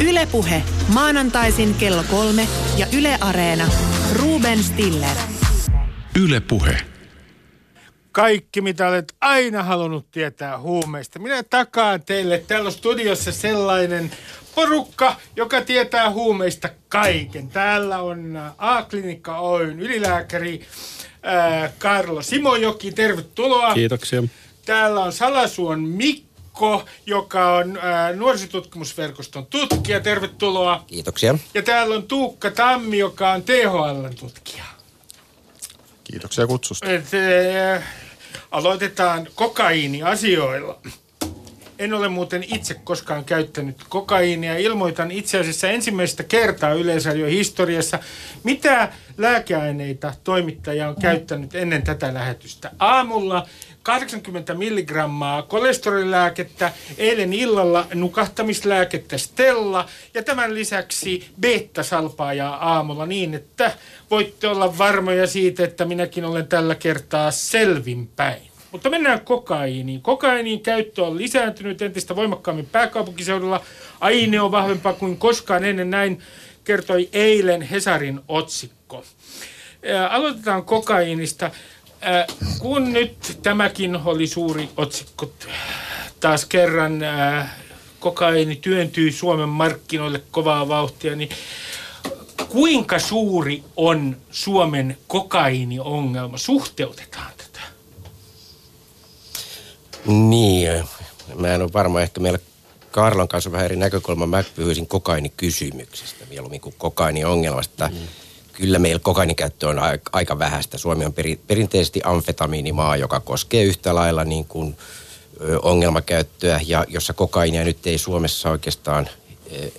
Ylepuhe maanantaisin kello kolme ja Yle Areena. Ruben Stiller. Ylepuhe. Kaikki, mitä olet aina halunnut tietää huumeista. Minä takaan teille täällä studiossa sellainen porukka, joka tietää huumeista kaiken. Täällä on A-klinikka Oyn ylilääkäri ää, Karlo Simojoki, tervetuloa. Kiitoksia. Täällä on Salasuon Mikko, joka on ää, nuorisotutkimusverkoston tutkija, tervetuloa. Kiitoksia. Ja täällä on Tuukka Tammi, joka on THLn tutkija. Kiitoksia kutsusta. Et, äh, aloitetaan kokaiiniasioilla. En ole muuten itse koskaan käyttänyt kokaiinia. Ilmoitan itse asiassa ensimmäistä kertaa Yleisradion historiassa, mitä lääkeaineita toimittaja on käyttänyt ennen tätä lähetystä. Aamulla 80 milligrammaa kolesterolilääkettä, eilen illalla nukahtamislääkettä Stella ja tämän lisäksi beta-salpaajaa aamulla niin, että voitte olla varmoja siitä, että minäkin olen tällä kertaa selvinpäin. Mutta mennään kokaiiniin. Kokaiinin käyttö on lisääntynyt entistä voimakkaammin pääkaupunkiseudulla. Aine on vahvempaa kuin koskaan ennen näin kertoi eilen Hesarin otsikko. Aloitetaan kokaiinista. Ää, Kun nyt tämäkin oli suuri otsikko taas kerran, ää, kokaiini työntyy Suomen markkinoille kovaa vauhtia, niin kuinka suuri on Suomen kokainiongelma? Suhteutetaan tätä. Niin, mä en ole varma, ehkä meillä Karlon kanssa vähän eri näkökulma. Mä puhuisin kokainikysymyksestä mieluummin kuin kokainiongelmasta. Mm. Kyllä meillä kokainikäyttö on aika, vähäistä. Suomi on peri, perinteisesti amfetamiinimaa, joka koskee yhtä lailla niin kuin, ongelmakäyttöä, ja jossa kokainia nyt ei Suomessa oikeastaan ö,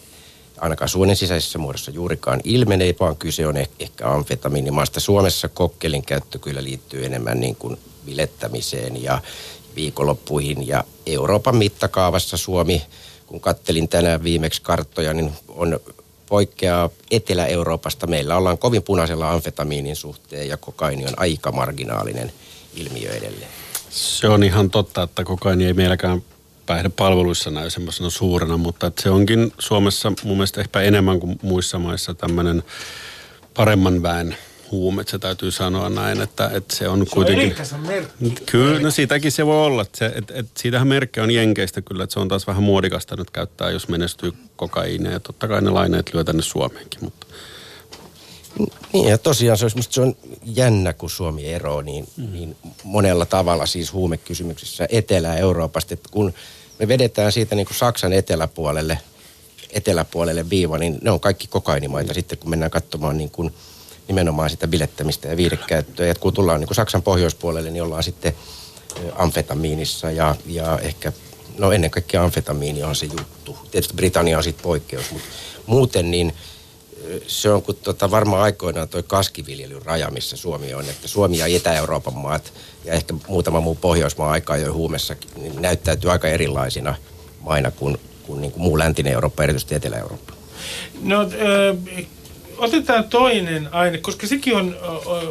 ainakaan suonen sisäisessä muodossa juurikaan ilmene, vaan kyse on eh- ehkä amfetamiinimaasta. Suomessa kokkelin käyttö kyllä liittyy enemmän niin kuin vilettämiseen ja viikonloppuihin ja Euroopan mittakaavassa Suomi, kun kattelin tänään viimeksi karttoja, niin on poikkeaa Etelä-Euroopasta. Meillä ollaan kovin punaisella amfetamiinin suhteen ja kokaini on aika marginaalinen ilmiö edelleen. Se on ihan totta, että kokaini ei meilläkään päihdepalveluissa näy semmoisena suurena, mutta se onkin Suomessa mun mielestä ehkä enemmän kuin muissa maissa tämmöinen paremman väen huume, se täytyy sanoa näin, että, että se on Se on kuitenkin... elintason merkki. Kyllä, no siitäkin se voi olla. Että se, et, et siitähän merkki on jenkeistä kyllä, että se on taas vähän muodikasta nyt käyttää, jos menestyy kokaiinia. Ja totta kai ne laineet lyö tänne Suomeenkin, mutta Niin ja tosiaan se, olisi, se on jännä, kun Suomi eroaa niin, mm. niin monella tavalla siis huumekysymyksissä Etelä-Euroopasta. Että kun me vedetään siitä niin kuin Saksan eteläpuolelle, eteläpuolelle viiva, niin ne on kaikki kokainimaita. Sitten kun mennään katsomaan niin kuin nimenomaan sitä bilettämistä ja viidekäyttöä. Kun tullaan niin kuin Saksan pohjoispuolelle, niin ollaan sitten amfetamiinissa ja, ja ehkä, no ennen kaikkea amfetamiini on se juttu. Tietysti Britannia on sitten poikkeus, mutta muuten niin se on kun tota, varmaan aikoinaan toi kaskiviljelyn raja, missä Suomi on. Että Suomi ja Itä-Euroopan maat ja ehkä muutama muu Pohjoismaa aikaa jo huumessa niin näyttäytyy aika erilaisina maina kuin, kuin, niin kuin muu läntinen Eurooppa, erityisesti Etelä-Eurooppa. No, ö, otetaan toinen aine, koska sekin on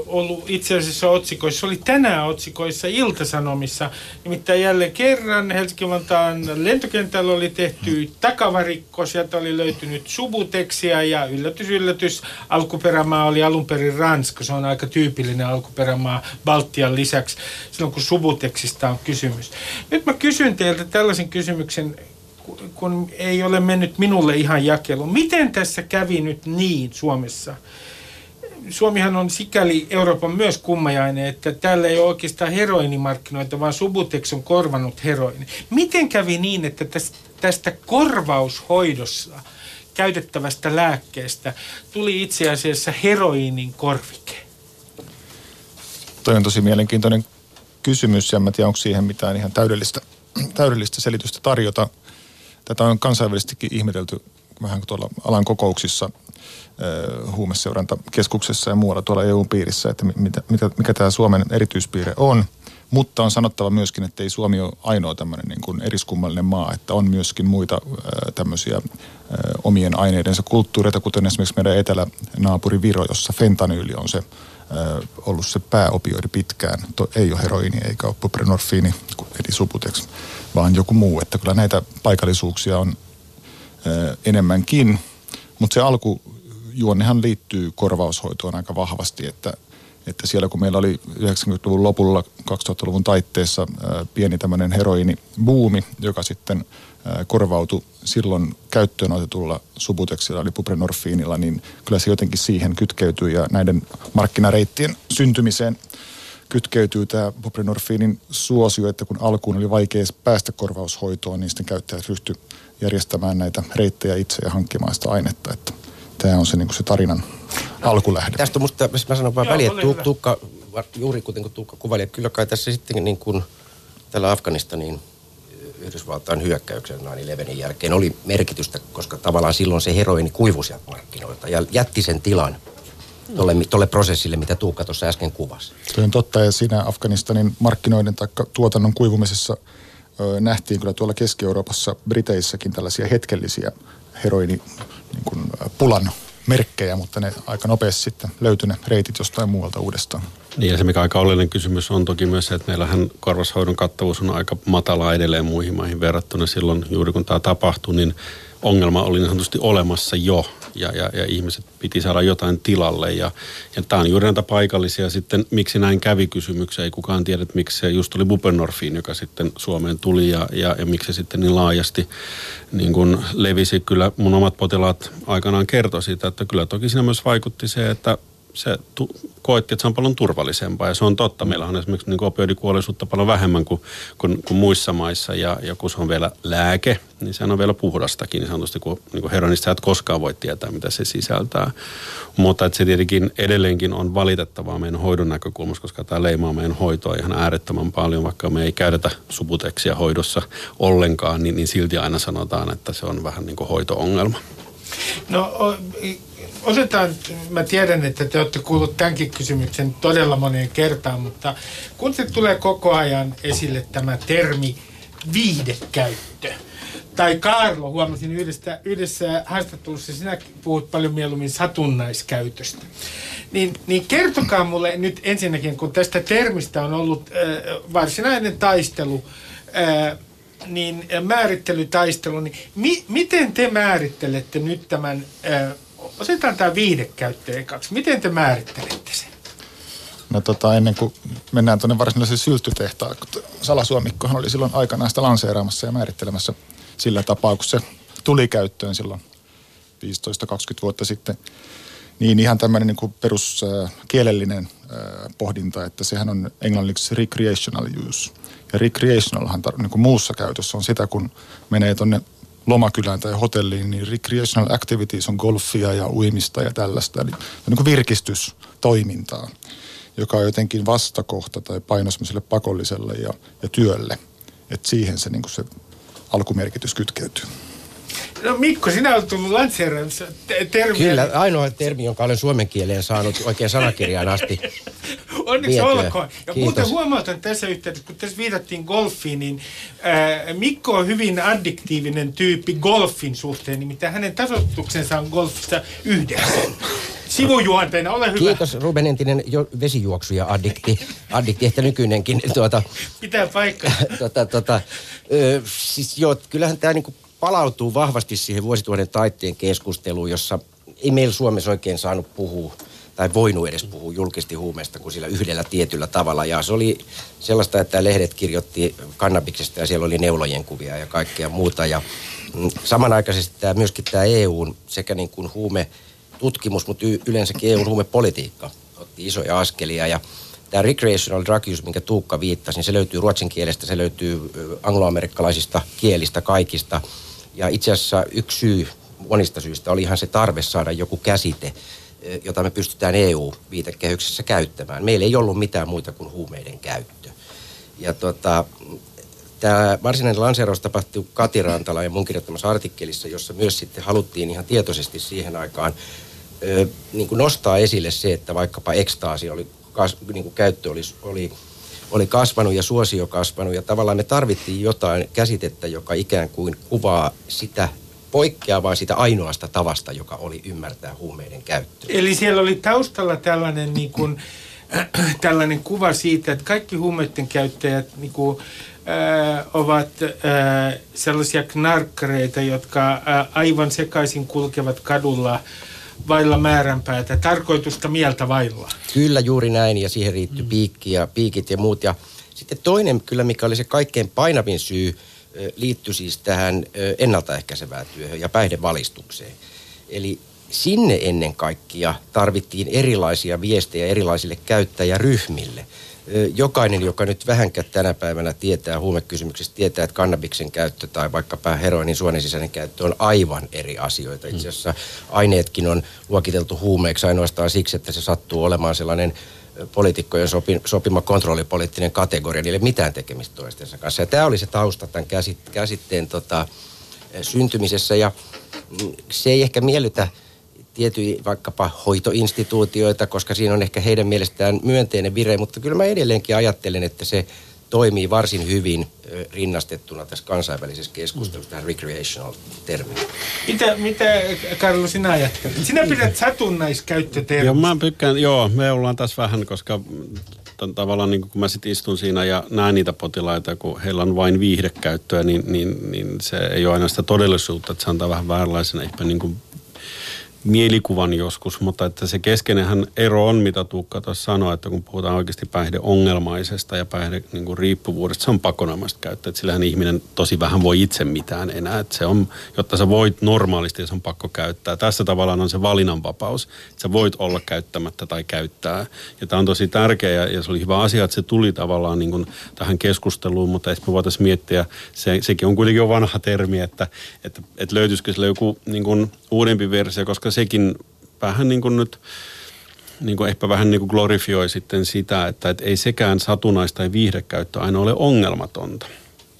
ollut itse asiassa otsikoissa. Se oli tänään otsikoissa Iltasanomissa. Nimittäin jälleen kerran Helsinki-Vantaan lentokentällä oli tehty takavarikko. Sieltä oli löytynyt subuteksia ja yllätys, yllätys. Alkuperämaa oli alun perin Ranska. Se on aika tyypillinen alkuperämaa Baltian lisäksi silloin, kun subuteksista on kysymys. Nyt mä kysyn teiltä tällaisen kysymyksen kun ei ole mennyt minulle ihan jakeluun. Miten tässä kävi nyt niin Suomessa? Suomihan on sikäli Euroopan myös kummajainen, että täällä ei ole oikeastaan heroinimarkkinoita, vaan Subutex on korvannut heroini. Miten kävi niin, että tästä, korvaushoidossa käytettävästä lääkkeestä tuli itse asiassa heroinin korvike? Toi on tosi mielenkiintoinen kysymys ja en tiedä, onko siihen mitään ihan täydellistä, täydellistä selitystä tarjota. Tätä on kansainvälisestikin ihmetelty vähän tuolla alan kokouksissa huumeseurantakeskuksessa ja muualla tuolla EU-piirissä, että mi- mitä, mikä, mikä tämä Suomen erityispiirre on. Mutta on sanottava myöskin, että ei Suomi ole ainoa tämmöinen niin kuin eriskummallinen maa, että on myöskin muita ö, tämmöisiä ö, omien aineidensa kulttuureita, kuten esimerkiksi meidän etelänaapuri Viro, jossa fentanyyli on se ö, ollut se pääopioidi pitkään. To, ei ole heroini eikä ole buprenorfiini, eli Subutex, vaan joku muu. Että kyllä näitä paikallisuuksia on enemmänkin. Mutta se alkujuonnehan liittyy korvaushoitoon aika vahvasti, että, että siellä kun meillä oli 90-luvun lopulla, 2000-luvun taitteessa pieni tämmöinen heroinibuumi, joka sitten korvautui silloin käyttöön otetulla subuteksilla eli buprenorfiinilla, niin kyllä se jotenkin siihen kytkeytyy ja näiden markkinareittien syntymiseen kytkeytyy tämä buprenorfiinin suosio, että kun alkuun oli vaikea päästä korvaushoitoon, niin sitten käyttäjät ryhtyi järjestämään näitä reittejä itse ja hankkimaan sitä ainetta. Että tämä on se, niin se tarinan alkulähde. Tästä musta, mä sanon vaan väliin, että Tuukka, juuri kuten kun Tuukka kuvaili, että kyllä kai tässä sitten niin kuin tällä Afganistanin Yhdysvaltain hyökkäyksen 9 jälkeen oli merkitystä, koska tavallaan silloin se heroini kuivui sieltä markkinoilta ja jätti sen tilan tolle, tolle prosessille, mitä Tuukka tuossa äsken kuvasi. Se on totta ja siinä Afganistanin markkinoiden tai tuotannon kuivumisessa ö, nähtiin kyllä tuolla Keski-Euroopassa, Briteissäkin tällaisia hetkellisiä heroini niin kuin, pulan merkkejä, mutta ne aika nopeasti sitten löytyi ne reitit jostain muualta uudestaan. Niin ja se mikä aika oleellinen kysymys on toki myös se, että meillähän korvashoidon kattavuus on aika matala edelleen muihin maihin verrattuna silloin juuri kun tämä tapahtui, niin ongelma oli niin sanotusti olemassa jo ja, ja, ja ihmiset piti saada jotain tilalle. Ja, ja tämä on juuri näitä paikallisia sitten, miksi näin kävi kysymyksiä. Ei kukaan tiedä, että miksi se just oli bupenorfiin, joka sitten Suomeen tuli ja, ja, ja miksi se sitten niin laajasti niin kuin levisi. Kyllä mun omat potilaat aikanaan kertoi siitä, että kyllä toki siinä myös vaikutti se, että se tu, koetti, että se on paljon turvallisempaa ja se on totta. Meillä on esimerkiksi niin opioidikuollisuutta paljon vähemmän kuin, kuin, kuin muissa maissa ja, ja kun se on vielä lääke, niin sehän on vielä puhdastakin niin sanotusti, kun niin heronista sä et koskaan voi tietää, mitä se sisältää. Mutta että se tietenkin edelleenkin on valitettavaa meidän hoidon näkökulmasta, koska tämä leimaa meidän hoitoa ihan äärettömän paljon, vaikka me ei käytetä subuteksia hoidossa ollenkaan, niin, niin silti aina sanotaan, että se on vähän niin kuin hoito-ongelma. No otetaan, mä tiedän, että te olette kuullut tämänkin kysymyksen todella moneen kertaan, mutta kun se tulee koko ajan esille tämä termi viidekäyttö, tai Karlo, huomasin yhdessä, yhdessä haastattelussa, sinä puhut paljon mieluummin satunnaiskäytöstä. Niin, niin kertokaa mulle nyt ensinnäkin, kun tästä termistä on ollut äh, varsinainen taistelu, äh, niin määrittelytaistelu, niin mi, miten te määrittelette nyt tämän äh, otetaan tämä viidekäyttö ekaksi. Miten te määrittelette sen? No tota, ennen kuin mennään tuonne varsinaiseen syltytehtaan, kun Salasuomikkohan oli silloin aikanaan sitä lanseeraamassa ja määrittelemässä sillä tapaa, kun se tuli käyttöön silloin 15-20 vuotta sitten. Niin ihan tämmöinen niin peruskielellinen äh, pohdinta, että sehän on englanniksi recreational use. Ja recreationalhan niin kuin muussa käytössä on sitä, kun menee tuonne lomakylään tai hotelliin, niin recreational activities on golfia ja uimista ja tällaista. Eli niin kuin virkistystoimintaa, joka on jotenkin vastakohta tai paino pakolliselle ja, ja työlle. Että siihen se, niin kuin se alkumerkitys kytkeytyy. No Mikko, sinä olet tullut lanseeraamassa termiä. Kyllä, ainoa termi, jonka olen suomen kieleen saanut oikein sanakirjaan asti. Onneksi vietyä. olkoon. Ja Kiitos. muuten huomautan tässä yhteydessä, kun tässä viitattiin golfiin, niin ää, Mikko on hyvin addiktiivinen tyyppi golfin suhteen, nimittäin hänen tasoituksensa on golfissa yhdeksän. Sivujuonteena, ole hyvä. Kiitos Ruben entinen jo vesijuoksuja addikti, addikti ehkä nykyinenkin. Tuota, Pitää paikkaa. tuota, tuota, ö, siis joo, kyllähän tämä niinku palautuu vahvasti siihen vuosituhannen taitteen keskusteluun, jossa ei meillä Suomessa oikein saanut puhua tai voinut edes puhua julkisesti huumeesta kuin sillä yhdellä tietyllä tavalla. Ja se oli sellaista, että lehdet kirjoitti kannabiksesta ja siellä oli neulojen kuvia ja kaikkea muuta. Ja mm, samanaikaisesti tämä, myöskin tämä EUn sekä niin kuin huume tutkimus, mutta yleensäkin EUn huumepolitiikka otti isoja askelia. Ja tämä recreational drug use, minkä Tuukka viittasi, niin se löytyy ruotsin kielestä, se löytyy angloamerikkalaisista kielistä kaikista – ja itse asiassa yksi syy monista syistä oli ihan se tarve saada joku käsite, jota me pystytään EU-viitekehyksessä käyttämään. Meillä ei ollut mitään muuta kuin huumeiden käyttö. Ja tota, tämä varsinainen lanseeraus tapahtui Kati Rantala ja mun kirjoittamassa artikkelissa, jossa myös sitten haluttiin ihan tietoisesti siihen aikaan ö, niin kuin nostaa esille se, että vaikkapa ekstaasi oli, niin kuin käyttö oli, oli oli kasvanut ja suosio kasvanut ja tavallaan me tarvittiin jotain käsitettä, joka ikään kuin kuvaa sitä poikkeavaa sitä ainoasta tavasta, joka oli ymmärtää huumeiden käyttöä. Eli siellä oli taustalla tällainen, niin kuin, äh, tällainen kuva siitä, että kaikki huumeiden käyttäjät niin kuin, ovat ää, sellaisia knarkkareita, jotka ää, aivan sekaisin kulkevat kadulla vailla määränpäätä, tarkoitusta mieltä vailla. Kyllä juuri näin ja siihen riittyy mm. piikki ja, piikit ja muut. Ja sitten toinen kyllä, mikä oli se kaikkein painavin syy, liittyi siis tähän ennaltaehkäisevään työhön ja päihdevalistukseen. Eli sinne ennen kaikkea tarvittiin erilaisia viestejä erilaisille käyttäjäryhmille. Jokainen, joka nyt vähänkään tänä päivänä tietää huumekysymyksistä, tietää, että kannabiksen käyttö tai vaikkapa heroinin suonen sisäinen käyttö on aivan eri asioita. Itse asiassa aineetkin on luokiteltu huumeiksi ainoastaan siksi, että se sattuu olemaan sellainen poliitikkojen sopi, sopima kontrollipoliittinen kategoria, niille mitään tekemistä toistensa kanssa. Ja tämä oli se tausta tämän käsitteen tota, syntymisessä ja mm, se ei ehkä miellytä tiettyjä vaikkapa hoitoinstituutioita, koska siinä on ehkä heidän mielestään myönteinen vire, mutta kyllä mä edelleenkin ajattelen, että se toimii varsin hyvin rinnastettuna tässä kansainvälisessä keskustelussa tähän recreational termiin. Mitä, mitä Karlo sinä ajattelet? Sinä pidät satunnaiskäyttötermistä. Joo, mä tykkään, joo, me ollaan tässä vähän, koska tavallaan niin kun mä sitten istun siinä ja näen niitä potilaita, kun heillä on vain viihdekäyttöä, niin, niin, niin se ei ole aina sitä todellisuutta, että se antaa vähän vääränlaisen ehkä niin kuin mielikuvan joskus, mutta että se keskeinen ero on, mitä Tuukka tuossa sanoi, että kun puhutaan oikeasti päihdeongelmaisesta ja päihde niin kuin riippuvuudesta, se on pakonomaista käyttöä. Että sillähän ihminen tosi vähän voi itse mitään enää. Että se on, jotta sä voit normaalisti, se on pakko käyttää. Tässä tavallaan on se valinnanvapaus, että sä voit olla käyttämättä tai käyttää. Ja tämä on tosi tärkeä ja, ja se oli hyvä asia, että se tuli tavallaan niin kuin tähän keskusteluun, mutta ehkä me voitaisiin miettiä, se, sekin on kuitenkin jo vanha termi, että, että, että löytyisikö sille joku niin kuin uudempi versio, koska sekin vähän niin kuin nyt niin kuin ehkä vähän niin kuin glorifioi sitten sitä, että, että ei sekään satunnaista tai viihdekäyttö aina ole ongelmatonta.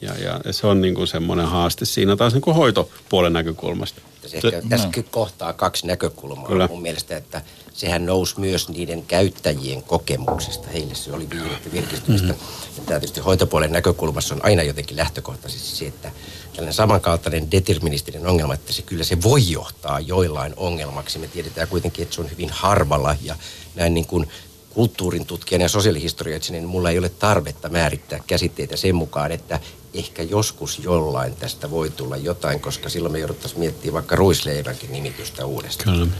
Ja, ja se on niin kuin semmoinen haaste siinä taas niin kuin hoitopuolen näkökulmasta. Se ehkä, tässä no. kohtaa kaksi näkökulmaa Kyllä. mun mielestä, että sehän nousi myös niiden käyttäjien kokemuksista. Heille se oli viihdettä virkistymistä. Mm-hmm. Tämä tietysti hoitopuolen näkökulmassa on aina jotenkin lähtökohtaisesti se, että tällainen samankaltainen deterministinen ongelma, että se kyllä se voi johtaa joillain ongelmaksi. Me tiedetään kuitenkin, että se on hyvin harvalla ja näin niin kuin kulttuurin tutkijana ja sosiaalihistorioitsijana, niin mulla ei ole tarvetta määrittää käsitteitä sen mukaan, että ehkä joskus jollain tästä voi tulla jotain, koska silloin me jouduttaisiin miettimään vaikka ruisleivänkin nimitystä uudestaan. Kyllä.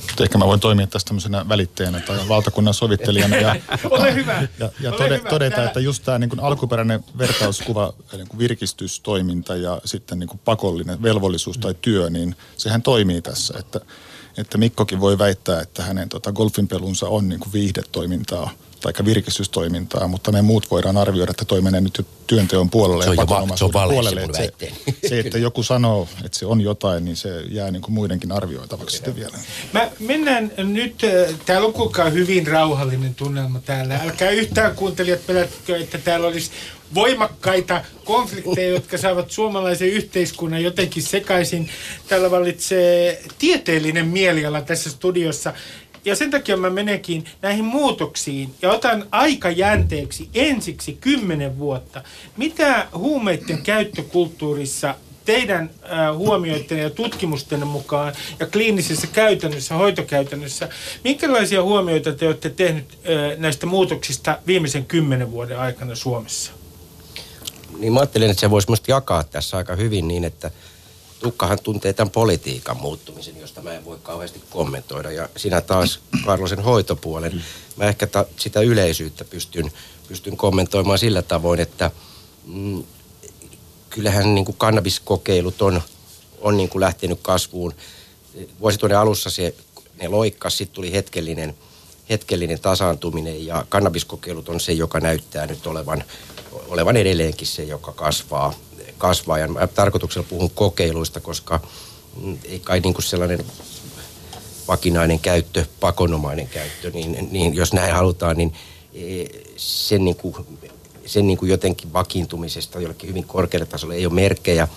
Mutta ehkä mä voin toimia tässä tämmöisenä välittäjänä tai valtakunnan sovittelijana ja, Ole hyvä. ja, ja Ole tode, hyvä. todeta, että just tämä niin alkuperäinen vertauskuva, niin kuin virkistystoiminta ja sitten niin kuin pakollinen velvollisuus tai työ, niin sehän toimii tässä, että, että Mikkokin voi väittää, että hänen tota, golfinpelunsa on niin kuin viihdetoimintaa – tai virkistystoimintaa, mutta me muut voidaan arvioida, että toi menee nyt työnteon puolelle se on ja pakonomaisuuden puolelle. Että se, se, että joku sanoo, että se on jotain, niin se jää niin kuin muidenkin arvioitavaksi sitten vielä. Mä mennään nyt, äh, täällä on kukaan hyvin rauhallinen tunnelma täällä. Älkää yhtään kuuntelijat pelätkö, että täällä olisi voimakkaita konflikteja, jotka saavat suomalaisen yhteiskunnan jotenkin sekaisin. Täällä vallitsee tieteellinen mieliala tässä studiossa ja sen takia mä menenkin näihin muutoksiin ja otan aikajänteeksi ensiksi kymmenen vuotta. Mitä huumeiden käyttökulttuurissa teidän äh, huomioiden ja tutkimusten mukaan ja kliinisessä käytännössä, hoitokäytännössä, minkälaisia huomioita te olette tehnyt äh, näistä muutoksista viimeisen kymmenen vuoden aikana Suomessa? Niin mä ajattelen, että se voisi jakaa tässä aika hyvin niin, että – Tukkahan tuntee tämän politiikan muuttumisen, josta mä en voi kauheasti kommentoida. Ja sinä taas Karlosen hoitopuolen. Mä ehkä ta, sitä yleisyyttä pystyn, pystyn kommentoimaan sillä tavoin, että mm, kyllähän niin kuin kannabiskokeilut on, on niin kuin lähtenyt kasvuun. Vuosituhannen alussa se, ne loikkas, sitten tuli hetkellinen, hetkellinen tasaantuminen ja kannabiskokeilut on se, joka näyttää nyt olevan, olevan edelleenkin se, joka kasvaa kasvaa. Ja mä tarkoituksella puhun kokeiluista, koska ei kai niin kuin sellainen vakinainen käyttö, pakonomainen käyttö, niin, niin jos näin halutaan, niin e, sen, niin kuin, sen niin kuin jotenkin vakiintumisesta jollekin hyvin korkealle tasolle ei ole merkkejä.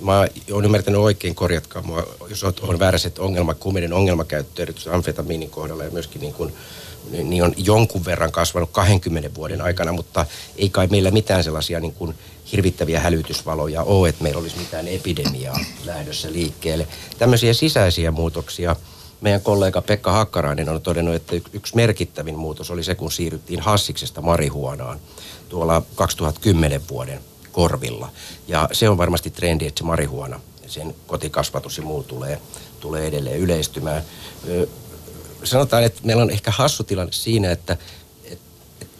Mä oon ymmärtänyt oikein, korjatkaa mua, jos on väärässä, että ongelma, kuumeiden ongelmakäyttö, erityisesti amfetamiinin kohdalla ja myöskin niin kuin, niin on jonkun verran kasvanut 20 vuoden aikana, mutta ei kai meillä mitään sellaisia niin kuin hirvittäviä hälytysvaloja ole, että meillä olisi mitään epidemiaa lähdössä liikkeelle. Tämmöisiä sisäisiä muutoksia meidän kollega Pekka Hakkarainen on todennut, että yksi merkittävin muutos oli se, kun siirryttiin Hassiksesta marihuonaan tuolla 2010 vuoden korvilla. Ja se on varmasti trendi, että se marihuana, sen kotikasvatus ja muu tulee, tulee edelleen yleistymään. Sanotaan, että meillä on ehkä hassu tilanne siinä, että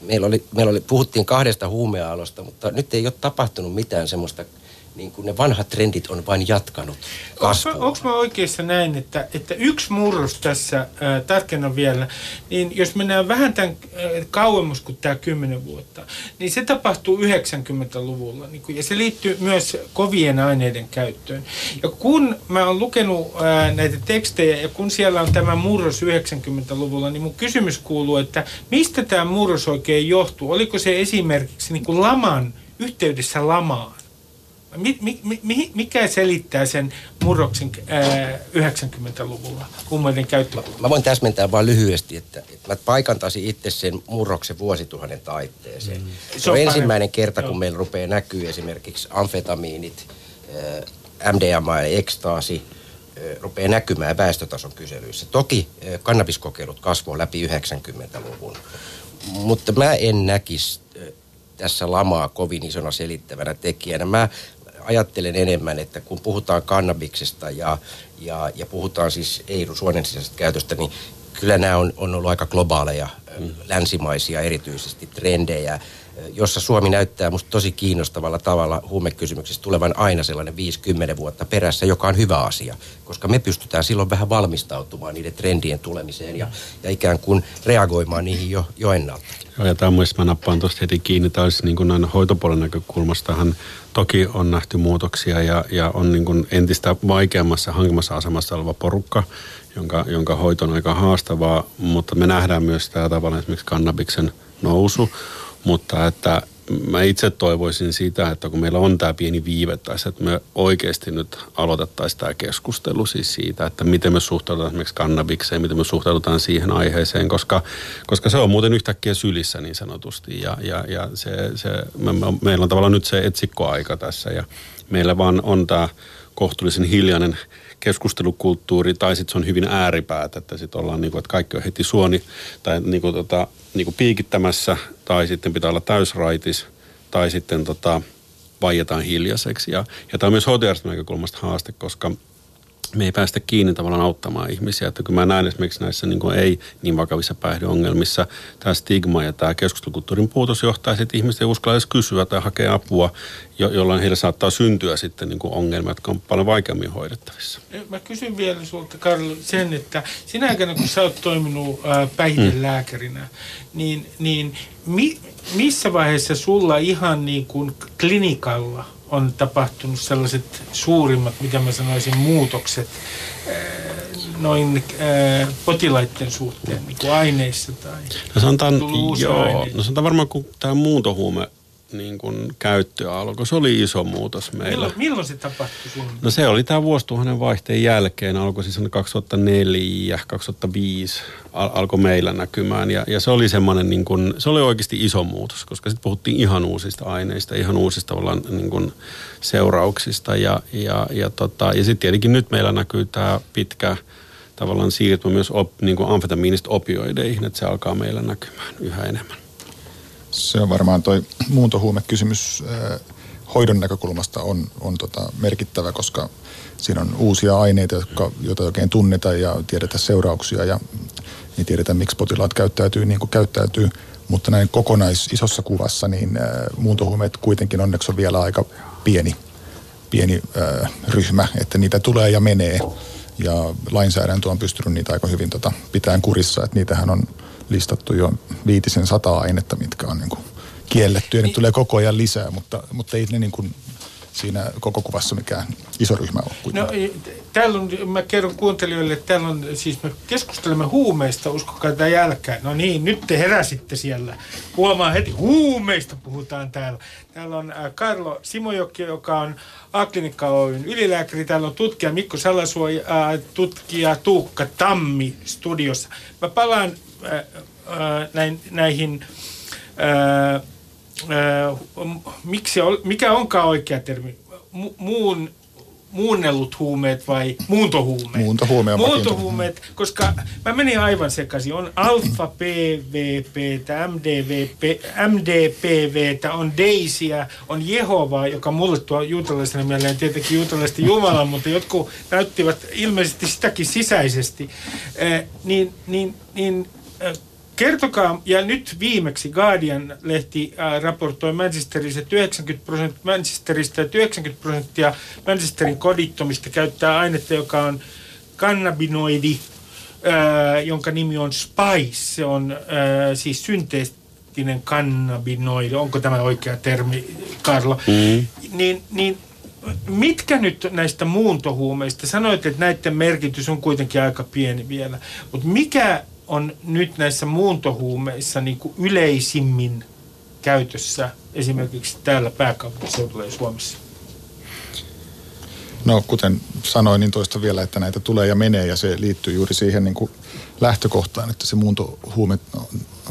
meillä oli, meillä oli, puhuttiin kahdesta huumeaalosta, mutta nyt ei ole tapahtunut mitään semmoista niin kuin ne vanhat trendit on vain jatkanut kasvua. Onko mä oikeassa näin, että, että yksi murros tässä, äh, tarkennan vielä, niin jos mennään vähän tämän äh, kauemmas kuin tämä 10 vuotta, niin se tapahtuu 90-luvulla niin kuin, ja se liittyy myös kovien aineiden käyttöön. Ja kun mä oon lukenut äh, näitä tekstejä ja kun siellä on tämä murros 90-luvulla, niin mun kysymys kuuluu, että mistä tämä murros oikein johtuu? Oliko se esimerkiksi niin kuin laman yhteydessä lamaan? Mi, mi, mi, mikä selittää sen murroksen ää, 90-luvulla huumeiden käyttö? Mä, mä voin täsmentää vain lyhyesti, että, että mä paikantaisin itse sen murroksen vuosituhannen taitteeseen. Mm. Se, se on, on ensimmäinen kerta, kun Joo. meillä rupeaa näkyy esimerkiksi amfetamiinit, ää, MDMA ja ekstaasi, rupeaa näkymään väestötason kyselyissä. Toki kannabiskokeilut kasvoi läpi 90-luvun, mutta mä en näkisi tässä lamaa kovin isona selittävänä tekijänä. Mä ajattelen enemmän, että kun puhutaan kannabiksesta ja, ja, ja puhutaan siis ei-suonen sisäisestä käytöstä, niin kyllä nämä on, on ollut aika globaaleja, länsimaisia erityisesti trendejä, jossa Suomi näyttää musta tosi kiinnostavalla tavalla huumekysymyksissä tulevan aina sellainen 50 vuotta perässä, joka on hyvä asia, koska me pystytään silloin vähän valmistautumaan niiden trendien tulemiseen ja, ja ikään kuin reagoimaan niihin jo, jo ennalta. Joo, ja tämä mä nappaan tuosta heti kiinni, olisi niin kuin aina hoitopuolen näkökulmastahan toki on nähty muutoksia ja, ja on niin kuin entistä vaikeammassa, hankimmassa asemassa oleva porukka, jonka, jonka hoito on aika haastavaa, mutta me nähdään myös tämä tavalla esimerkiksi kannabiksen nousu, mutta että mä itse toivoisin sitä, että kun meillä on tämä pieni viive tässä, että me oikeasti nyt aloitettaisiin tämä keskustelu siis siitä, että miten me suhtaudutaan esimerkiksi kannabikseen, miten me suhtaudutaan siihen aiheeseen, koska, koska se on muuten yhtäkkiä sylissä niin sanotusti. Ja, ja, ja se, se, me, me, meillä on tavallaan nyt se etsikkoaika tässä ja meillä vaan on tämä kohtuullisen hiljainen keskustelukulttuuri, tai sitten se on hyvin ääripäät, että sitten ollaan niin kuin, että kaikki on heti suoni tai niin kuin, tota, niin kuin piikittämässä, tai sitten pitää olla täysraitis, tai sitten tota, vaietaan hiljaiseksi. Ja, ja tämä on myös hoitojärjestelmän näkökulmasta haaste, koska me ei päästä kiinni tavallaan auttamaan ihmisiä. Että kun mä näen esimerkiksi näissä niin kuin ei niin vakavissa päihdeongelmissa, tämä stigma ja tämä keskustelukulttuurin puutos johtaa että ihmiset ei uskalla edes kysyä tai hakea apua, jo- jolloin heillä saattaa syntyä sitten niin kuin ongelmia, jotka on paljon vaikeammin hoidettavissa. Mä kysyn vielä sulta, Karlo, sen, että sinä aikana, kun sä oot toiminut päihdelääkärinä, niin, niin mi- missä vaiheessa sulla ihan niin kuin klinikalla – on tapahtunut sellaiset suurimmat, mitä mä sanoisin, muutokset äh, noin äh, potilaiden suhteen, niin kuin aineissa tai no sanotaan, joo, no sanotaan varmaan, kun tämä muuntohuume niin kuin käyttöä alkoi. Se oli iso muutos meillä. Milloin, milloin se tapahtui sun? No se oli tämä vuosituhannen vaihteen jälkeen. Alkoi siis 2004, 2005 al- alkoi meillä näkymään. Ja, ja se oli semmoinen, niin kuin, se oli oikeasti iso muutos, koska sitten puhuttiin ihan uusista aineista, ihan uusista niin kuin seurauksista. Ja, ja, ja, tota, ja sitten tietenkin nyt meillä näkyy tämä pitkä tavallaan siirtymä myös op, niin kuin amfetamiinista opioideihin, että se alkaa meillä näkymään yhä enemmän. Se on varmaan toi muuntohuumekysymys hoidon näkökulmasta on, on tota merkittävä, koska siinä on uusia aineita, jotka, joita oikein tunneta ja tiedetä seurauksia ja niin tiedetään, miksi potilaat käyttäytyy niin kuin käyttäytyy. Mutta näin kokonais isossa kuvassa, niin muuntohuumeet kuitenkin onneksi on vielä aika pieni, pieni äh, ryhmä, että niitä tulee ja menee. Ja lainsäädäntö on pystynyt niitä aika hyvin tota, pitämään kurissa, että niitähän on listattu jo viitisen sata ainetta, mitkä on niin kuin kielletty ja niin. tulee koko ajan lisää, mutta, mutta ei ne niin kuin siinä koko kuvassa mikään iso ryhmä ole. No, täällä on, mä kerron kuuntelijoille, että täällä on, siis me keskustelemme huumeista, uskokaa tätä jälkeen. No niin, nyt te heräsitte siellä. Huomaa heti, huumeista puhutaan täällä. Täällä on äh, Karlo Simojokki, joka on A-klinikka Oyn ylilääkäri. Täällä on tutkija Mikko Salasuo äh, tutkija Tuukka Tammi studiossa. Mä palaan näihin... Miksi, mikä onkaan oikea termi, Mu, muun muunnellut huumeet vai muuntohuumeet? Muuntohuume on Muuntohuumeet, koska mä menin aivan sekaisin. On alfa PVP, MDVP, MDPV, on Daisyä, on Jehovaa, joka mulle tuo juutalaisena mieleen tietenkin juutalaisten Jumala, mutta jotkut näyttivät ilmeisesti sitäkin sisäisesti. Eh, niin, niin, niin Kertokaa, ja nyt viimeksi Guardian-lehti raportoi Manchesterissa, että 90 prosenttia Manchesterista, että 90 prosenttia Manchesterin kodittomista käyttää ainetta, joka on kannabinoidi, jonka nimi on Spice. Se on siis synteettinen kannabinoidi. Onko tämä oikea termi, Karlo? Mm. Niin, niin mitkä nyt näistä muuntohuumeista, sanoit, että näiden merkitys on kuitenkin aika pieni vielä, mutta mikä on nyt näissä muuntohuumeissa niin kuin yleisimmin käytössä esimerkiksi täällä pääkaupunkiseudulla ja Suomessa? No kuten sanoin, niin toista vielä, että näitä tulee ja menee ja se liittyy juuri siihen niin kuin lähtökohtaan, että se muuntohuume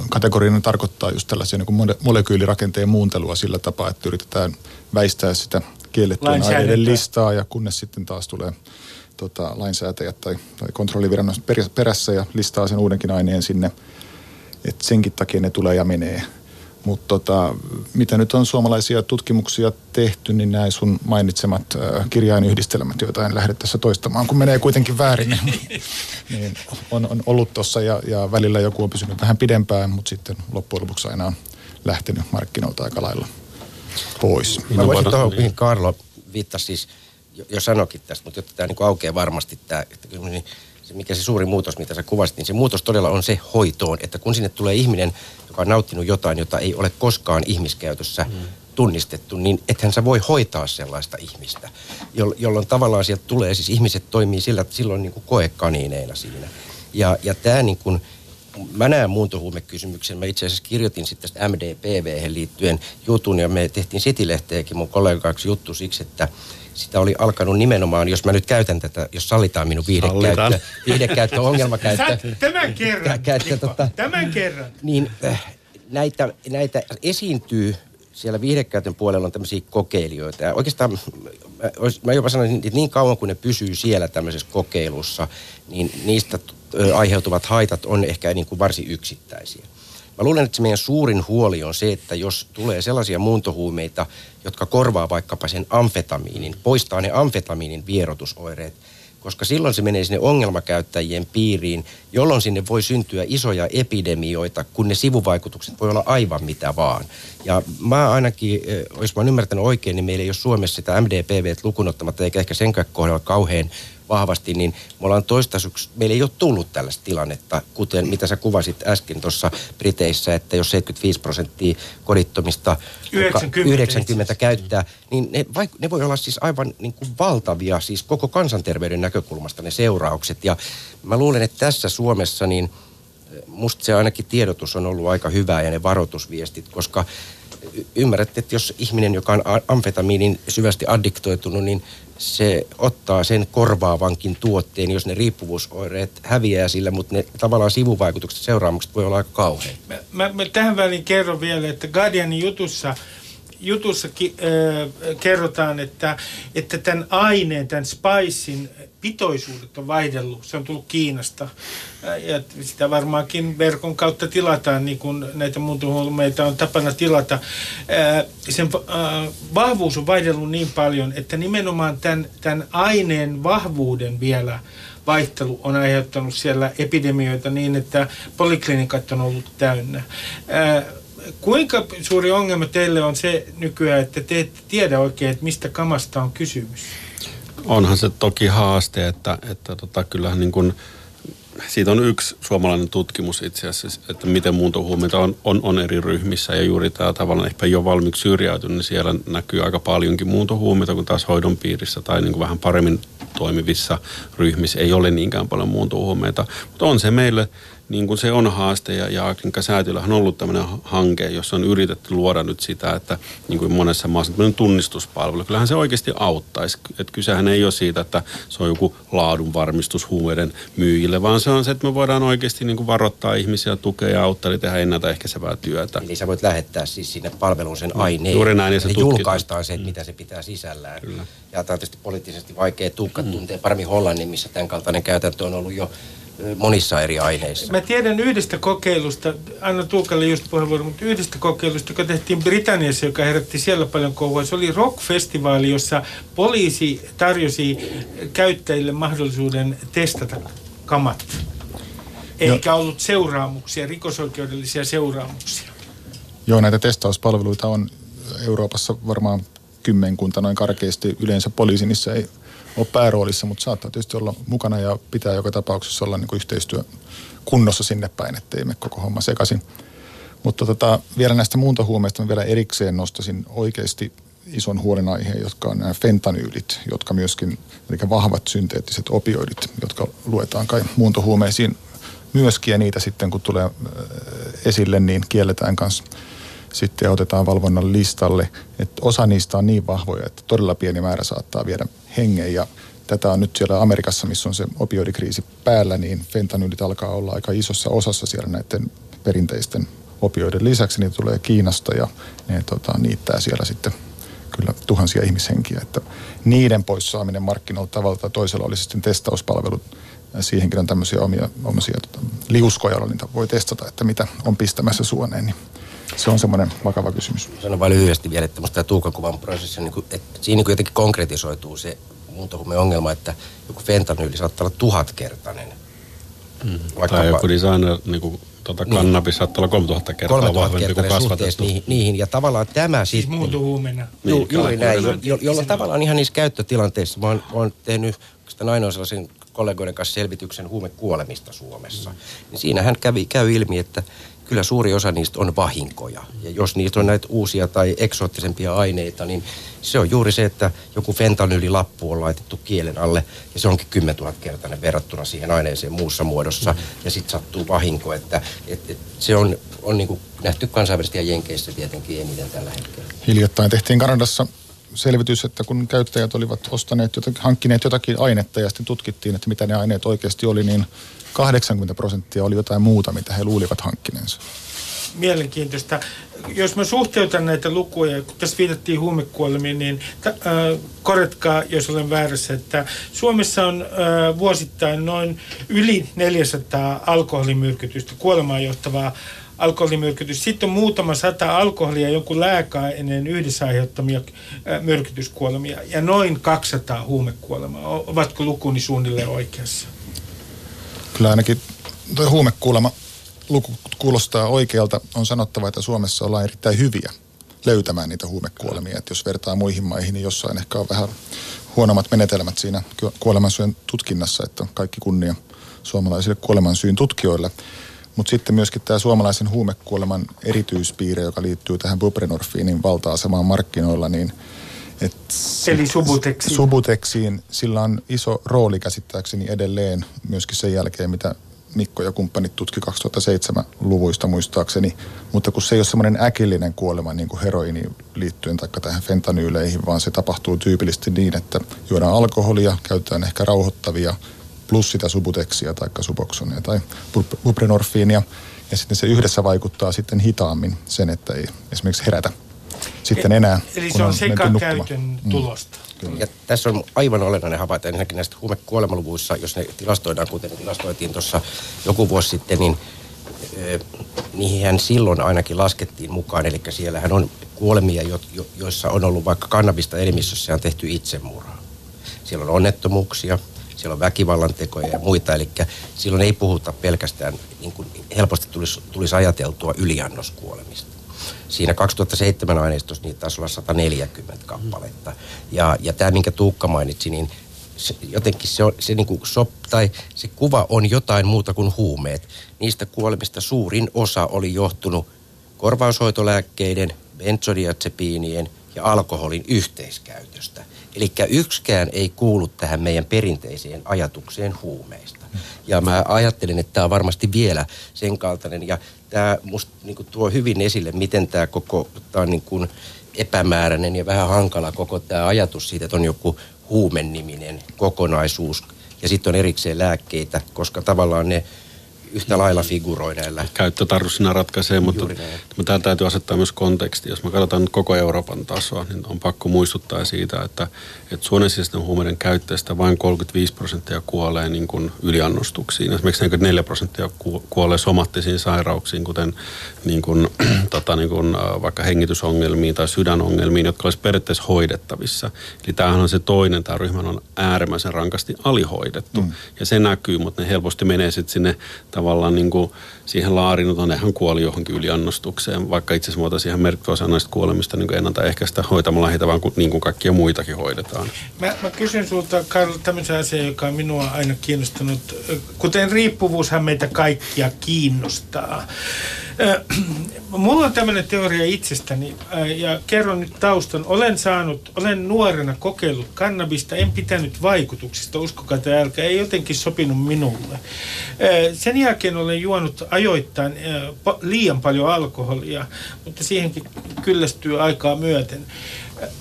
kategoriana tarkoittaa just tällaisia niin kuin molekyylirakenteen muuntelua sillä tapaa, että yritetään väistää sitä kiellettyjen aineiden listaa ja kunnes sitten taas tulee tota, lainsäätäjät tai, tai kontrolliviranomaiset perässä ja listaa sen uudenkin aineen sinne. Et senkin takia ne tulee ja menee. Mutta tota, mitä nyt on suomalaisia tutkimuksia tehty, niin näin sun mainitsemat äh, kirjainyhdistelmät, joita en lähde tässä toistamaan, kun menee kuitenkin väärin, niin on, on ollut tuossa ja, ja välillä joku on pysynyt vähän pidempään, mutta sitten loppujen lopuksi aina on lähtenyt markkinoilta aika lailla pois. Mä voisin tuohon, mihin Karlo viittasi siis – jo sanokin tästä, mutta jotta tämä niin aukeaa varmasti tämä, että niin se, mikä se suuri muutos, mitä sä kuvasit, niin se muutos todella on se hoitoon, että kun sinne tulee ihminen, joka on nauttinut jotain, jota ei ole koskaan ihmiskäytössä mm. tunnistettu, niin ethän sä voi hoitaa sellaista ihmistä, jolloin tavallaan sieltä tulee, siis ihmiset toimii sillä, että silloin niin kuin koekaniineina siinä. Ja, ja tämä niin kuin, mä näen muuntohuumekysymyksen. Mä itse asiassa kirjoitin sitten tästä MDPV liittyen jutun ja me tehtiin City-lehteäkin mun kollegaksi juttu siksi, että sitä oli alkanut nimenomaan, jos mä nyt käytän tätä, jos sallitaan minun viihdekäyttö, viihdekäyttö ongelmakäyttö. tämän kerran, käyttö, tota, tämän kerran. Niin äh, näitä, näitä esiintyy siellä viihdekäytön puolella on tämmöisiä kokeilijoita. Ja oikeastaan mä, mä jopa sanoisin, että niin kauan kuin ne pysyy siellä tämmöisessä kokeilussa, niin niistä aiheutuvat haitat on ehkä niin kuin varsin yksittäisiä. Mä luulen, että se meidän suurin huoli on se, että jos tulee sellaisia muuntohuumeita, jotka korvaa vaikkapa sen amfetamiinin, poistaa ne amfetamiinin vierotusoireet, koska silloin se menee sinne ongelmakäyttäjien piiriin, jolloin sinne voi syntyä isoja epidemioita, kun ne sivuvaikutukset voi olla aivan mitä vaan. Ja mä ainakin, jos mä oon ymmärtänyt oikein, niin meillä ei ole Suomessa sitä MDPV lukunottamatta, eikä ehkä senkään kohdalla kauhean vahvasti, niin me ollaan toistaiseksi, meillä ei ole tullut tällaista tilannetta, kuten mitä sä kuvasit äsken tuossa Briteissä, että jos 75 prosenttia kodittomista 90, 90 käyttää, niin ne, vaik- ne voi olla siis aivan niin kuin valtavia, siis koko kansanterveyden näkökulmasta ne seuraukset. Ja mä luulen, että tässä Suomessa niin musta se ainakin tiedotus on ollut aika hyvää ja ne varoitusviestit, koska ymmärrätte, että jos ihminen, joka on amfetamiinin syvästi addiktoitunut, niin se ottaa sen korvaavankin tuotteen, jos ne riippuvuusoireet häviää sillä, mutta ne tavallaan sivuvaikutukset, seuraamukset voi olla aika kauhean. Mä, mä, mä tähän väliin kerron vielä, että Guardianin jutussa jutussa ki, äh, kerrotaan, että, että tämän aineen, tämän spicein pitoisuudet on vaihdellut. Se on tullut Kiinasta. Ja sitä varmaankin verkon kautta tilataan, niin kuin näitä muuntohuumeita on tapana tilata. Sen vahvuus on vaihdellut niin paljon, että nimenomaan tämän, tämän aineen vahvuuden vielä vaihtelu on aiheuttanut siellä epidemioita niin, että poliklinikat on ollut täynnä. Kuinka suuri ongelma teille on se nykyään, että te ette tiedä oikein, että mistä kamasta on kysymys? Onhan se toki haaste, että, että tota, kyllähän niin kuin, siitä on yksi suomalainen tutkimus itse asiassa, että miten muuntohuumeita on, on, on eri ryhmissä ja juuri tämä tavallaan ehkä jo valmiiksi syrjäytynyt, niin siellä näkyy aika paljonkin muuntohuumeita kuin taas hoidon piirissä tai niin kuin vähän paremmin toimivissa ryhmissä ei ole niinkään paljon muuntohuumeita. Mutta on se meille niin kuin se on haaste ja, ja säätiöllähän on ollut tämmöinen hanke, jossa on yritetty luoda nyt sitä, että niin kuin monessa maassa tämmöinen tunnistuspalvelu. Kyllähän se oikeasti auttaisi. Että kysehän ei ole siitä, että se on joku laadunvarmistus huumeiden myyjille, vaan se on se, että me voidaan oikeasti niin kuin varoittaa ihmisiä, tukea ja auttaa, eli tehdä ennaltaehkäisevää työtä. Eli sä voit lähettää siis sinne palveluun sen aineen. Juuri näin, ja se Eli julkaistaan se, että mitä se pitää sisällään. Kyllä. Ja tämä on tietysti poliittisesti vaikea. Tuukka mm. tuntee paremmin Hollannin, missä tämän kaltainen käytäntö on ollut jo monissa eri aineissa. Mä tiedän yhdestä kokeilusta, anna Tuukalle just puheenvuoron, mutta yhdestä kokeilusta, joka tehtiin Britanniassa, joka herätti siellä paljon kohua. Se oli rockfestivaali, jossa poliisi tarjosi käyttäjille mahdollisuuden testata kamat. Eikä ollut seuraamuksia, rikosoikeudellisia seuraamuksia. Joo, näitä testauspalveluita on Euroopassa varmaan kymmenkunta noin karkeasti. Yleensä poliisi niissä ei ole pääroolissa, mutta saattaa tietysti olla mukana ja pitää joka tapauksessa olla niin kuin yhteistyö kunnossa sinne päin, ettei mene koko homma sekaisin. Mutta tota, vielä näistä muuntohuumeista vielä erikseen nostasin oikeasti ison huolenaiheen, jotka on nämä fentanyylit, jotka myöskin, eli vahvat synteettiset opioidit, jotka luetaan kai muuntohuumeisiin myöskin, ja niitä sitten kun tulee äh, esille, niin kielletään kanssa sitten otetaan valvonnan listalle. Että osa niistä on niin vahvoja, että todella pieni määrä saattaa viedä hengen ja tätä on nyt siellä Amerikassa, missä on se opioidikriisi päällä, niin fentanyylit alkaa olla aika isossa osassa siellä näiden perinteisten opioiden lisäksi. Niitä tulee Kiinasta ja ne tota, niittää siellä sitten kyllä tuhansia ihmishenkiä. Että niiden pois saaminen markkinoilta tavalla tai toisella olisi sitten testauspalvelut. Ja Siihenkin on tämmöisiä omia, omia tota, liuskoja, joilla niitä voi testata, että mitä on pistämässä suoneen. Niin se on semmoinen vakava kysymys. Sanon vain lyhyesti vielä, että tämä Tuukakuvan prosessi, niin kuin, että siinä niin jotenkin konkretisoituu se muuntohuumeen ongelma, että joku fentanyyli saattaa olla tuhatkertainen. Mm. Tai joku designer, niin kuin, tota, kannabis saattaa olla 3000 kertaa 3000 vahvempi kuin kasvatettu. niihin, niihin. Ja tavallaan tämä Siis sitten... muuntohuumeena. Ju, Niin, juuri näin, jo, kyllä. jo, jolloin tavallaan ihan niissä käyttötilanteissa, mä oon, oon tehnyt oikeastaan ainoa sellaisen kollegoiden kanssa selvityksen huumekuolemista Suomessa. Niin siinähän kävi, käy ilmi, että kyllä suuri osa niistä on vahinkoja. Ja jos niistä on näitä uusia tai eksoottisempia aineita, niin se on juuri se, että joku fentanylilappu on laitettu kielen alle ja se onkin 10 000 kertainen verrattuna siihen aineeseen muussa muodossa. Ja sitten sattuu vahinko, että et, et se on, on niin kuin nähty kansainvälisesti ja Jenkeissä tietenkin eniten tällä hetkellä. Hiljattain tehtiin Kanadassa selvitys, että kun käyttäjät olivat ostaneet jotakin, hankkineet jotakin ainetta ja sitten tutkittiin, että mitä ne aineet oikeasti oli, niin 80 prosenttia oli jotain muuta, mitä he luulivat hankkineensa. Mielenkiintoista. Jos mä suhteutan näitä lukuja, kun tässä viitattiin huumekuolemiin, niin korjatkaa, jos olen väärässä, että Suomessa on vuosittain noin yli 400 alkoholimyrkytystä, kuolemaan johtavaa alkoholimyrkytystä. Sitten on muutama sata alkoholia ja jonkun lääkeaineen yhdessä aiheuttamia myrkytyskuolemia ja noin 200 huumekuolemaa. Ovatko lukuni suunnilleen oikeassa? Kyllä ainakin tuo huumekuulema luku kuulostaa oikealta. On sanottava, että Suomessa ollaan erittäin hyviä löytämään niitä huumekuolemia. Että jos vertaa muihin maihin, niin jossain ehkä on vähän huonommat menetelmät siinä ku- kuolemansyyn tutkinnassa, että kaikki kunnia suomalaisille kuolemansyyn tutkijoille. Mutta sitten myöskin tämä suomalaisen huumekuoleman erityispiirre, joka liittyy tähän buprenorfiinin valta-asemaan markkinoilla, niin et Eli Subutexiin. Subutexiin, sillä on iso rooli käsittääkseni edelleen myöskin sen jälkeen, mitä Mikko ja kumppanit tutki 2007-luvuista muistaakseni, mutta kun se ei ole semmoinen äkillinen kuolema niin kuin heroiniin liittyen tai tähän fentanyyleihin, vaan se tapahtuu tyypillisesti niin, että juodaan alkoholia, käytetään ehkä rauhoittavia, plus sitä subuteksia tai suboksonia tai bu- buprenorfiinia, ja sitten se yhdessä vaikuttaa sitten hitaammin sen, että ei esimerkiksi herätä sitten enää, Eli se on sekakäytön tulosta. Ja tässä on aivan olennainen havaita ensinnäkin näistä huumekuolemaluvuissa, jos ne tilastoidaan, kuten ne tilastoitiin tuossa joku vuosi sitten, niin ö, niihin silloin ainakin laskettiin mukaan. Eli siellähän on kuolemia, jo, jo, joissa on ollut vaikka kannabista elimistössä ja on tehty itsemurha. Siellä on onnettomuuksia, siellä on väkivallan tekoja ja muita, eli silloin ei puhuta pelkästään, niin kuin helposti tulisi, tulisi ajateltua yliannoskuolemista. Siinä 2007 aineistossa niitä taisi olla 140 kappaletta. Ja, ja tämä, minkä Tuukka mainitsi, niin se, jotenkin se, on, se, niinku sop, tai se kuva on jotain muuta kuin huumeet. Niistä kuolemista suurin osa oli johtunut korvaushoitolääkkeiden, benzodiazepiinien ja alkoholin yhteiskäytöstä. Eli yksikään ei kuulu tähän meidän perinteiseen ajatukseen huumeista. Ja mä ajattelen, että tämä on varmasti vielä sen kaltainen. Ja tämä musta niin tuo hyvin esille, miten tämä koko, tämä on niin kuin epämääräinen ja vähän hankala koko tämä ajatus siitä, että on joku huumenniminen kokonaisuus ja sitten on erikseen lääkkeitä, koska tavallaan ne yhtä lailla figuroi näillä. Käyttötarkoitus siinä ratkaisee, mutta, mutta tämä täytyy asettaa myös konteksti. Jos me katsotaan nyt koko Euroopan tasoa, niin on pakko muistuttaa siitä, että, että suonensisäisten huumeiden käyttäjistä vain 35 prosenttia kuolee niin kuin yliannostuksiin. Esimerkiksi 44 prosenttia kuolee somattisiin sairauksiin, kuten niin kuin, tota, niin kuin, vaikka hengitysongelmiin tai sydänongelmiin, jotka olisi periaatteessa hoidettavissa. Eli tämähän on se toinen, tämä ryhmä on äärimmäisen rankasti alihoidettu. Mm. Ja se näkyy, mutta ne helposti menee sitten sinne tavallaan niin kuin siihen laariin, että hän kuoli johonkin yliannostukseen, vaikka itse asiassa voitaisiin ihan merkittävä osa näistä kuolemista niin ennaltaehkäistä hoitamalla heitä, vaan niin kuin kaikkia muitakin hoidetaan. Mä, mä kysyn sulta, Karl, tämmöisen asian, joka on minua aina kiinnostanut. Kuten riippuvuushan meitä kaikkia kiinnostaa. Mulla on tämmöinen teoria itsestäni ja kerron nyt taustan. Olen saanut, olen nuorena kokeillut kannabista, en pitänyt vaikutuksista, uskokaa tai älkää, ei jotenkin sopinut minulle. Sen jälkeen olen juonut ajoittain liian paljon alkoholia, mutta siihenkin kyllästyy aikaa myöten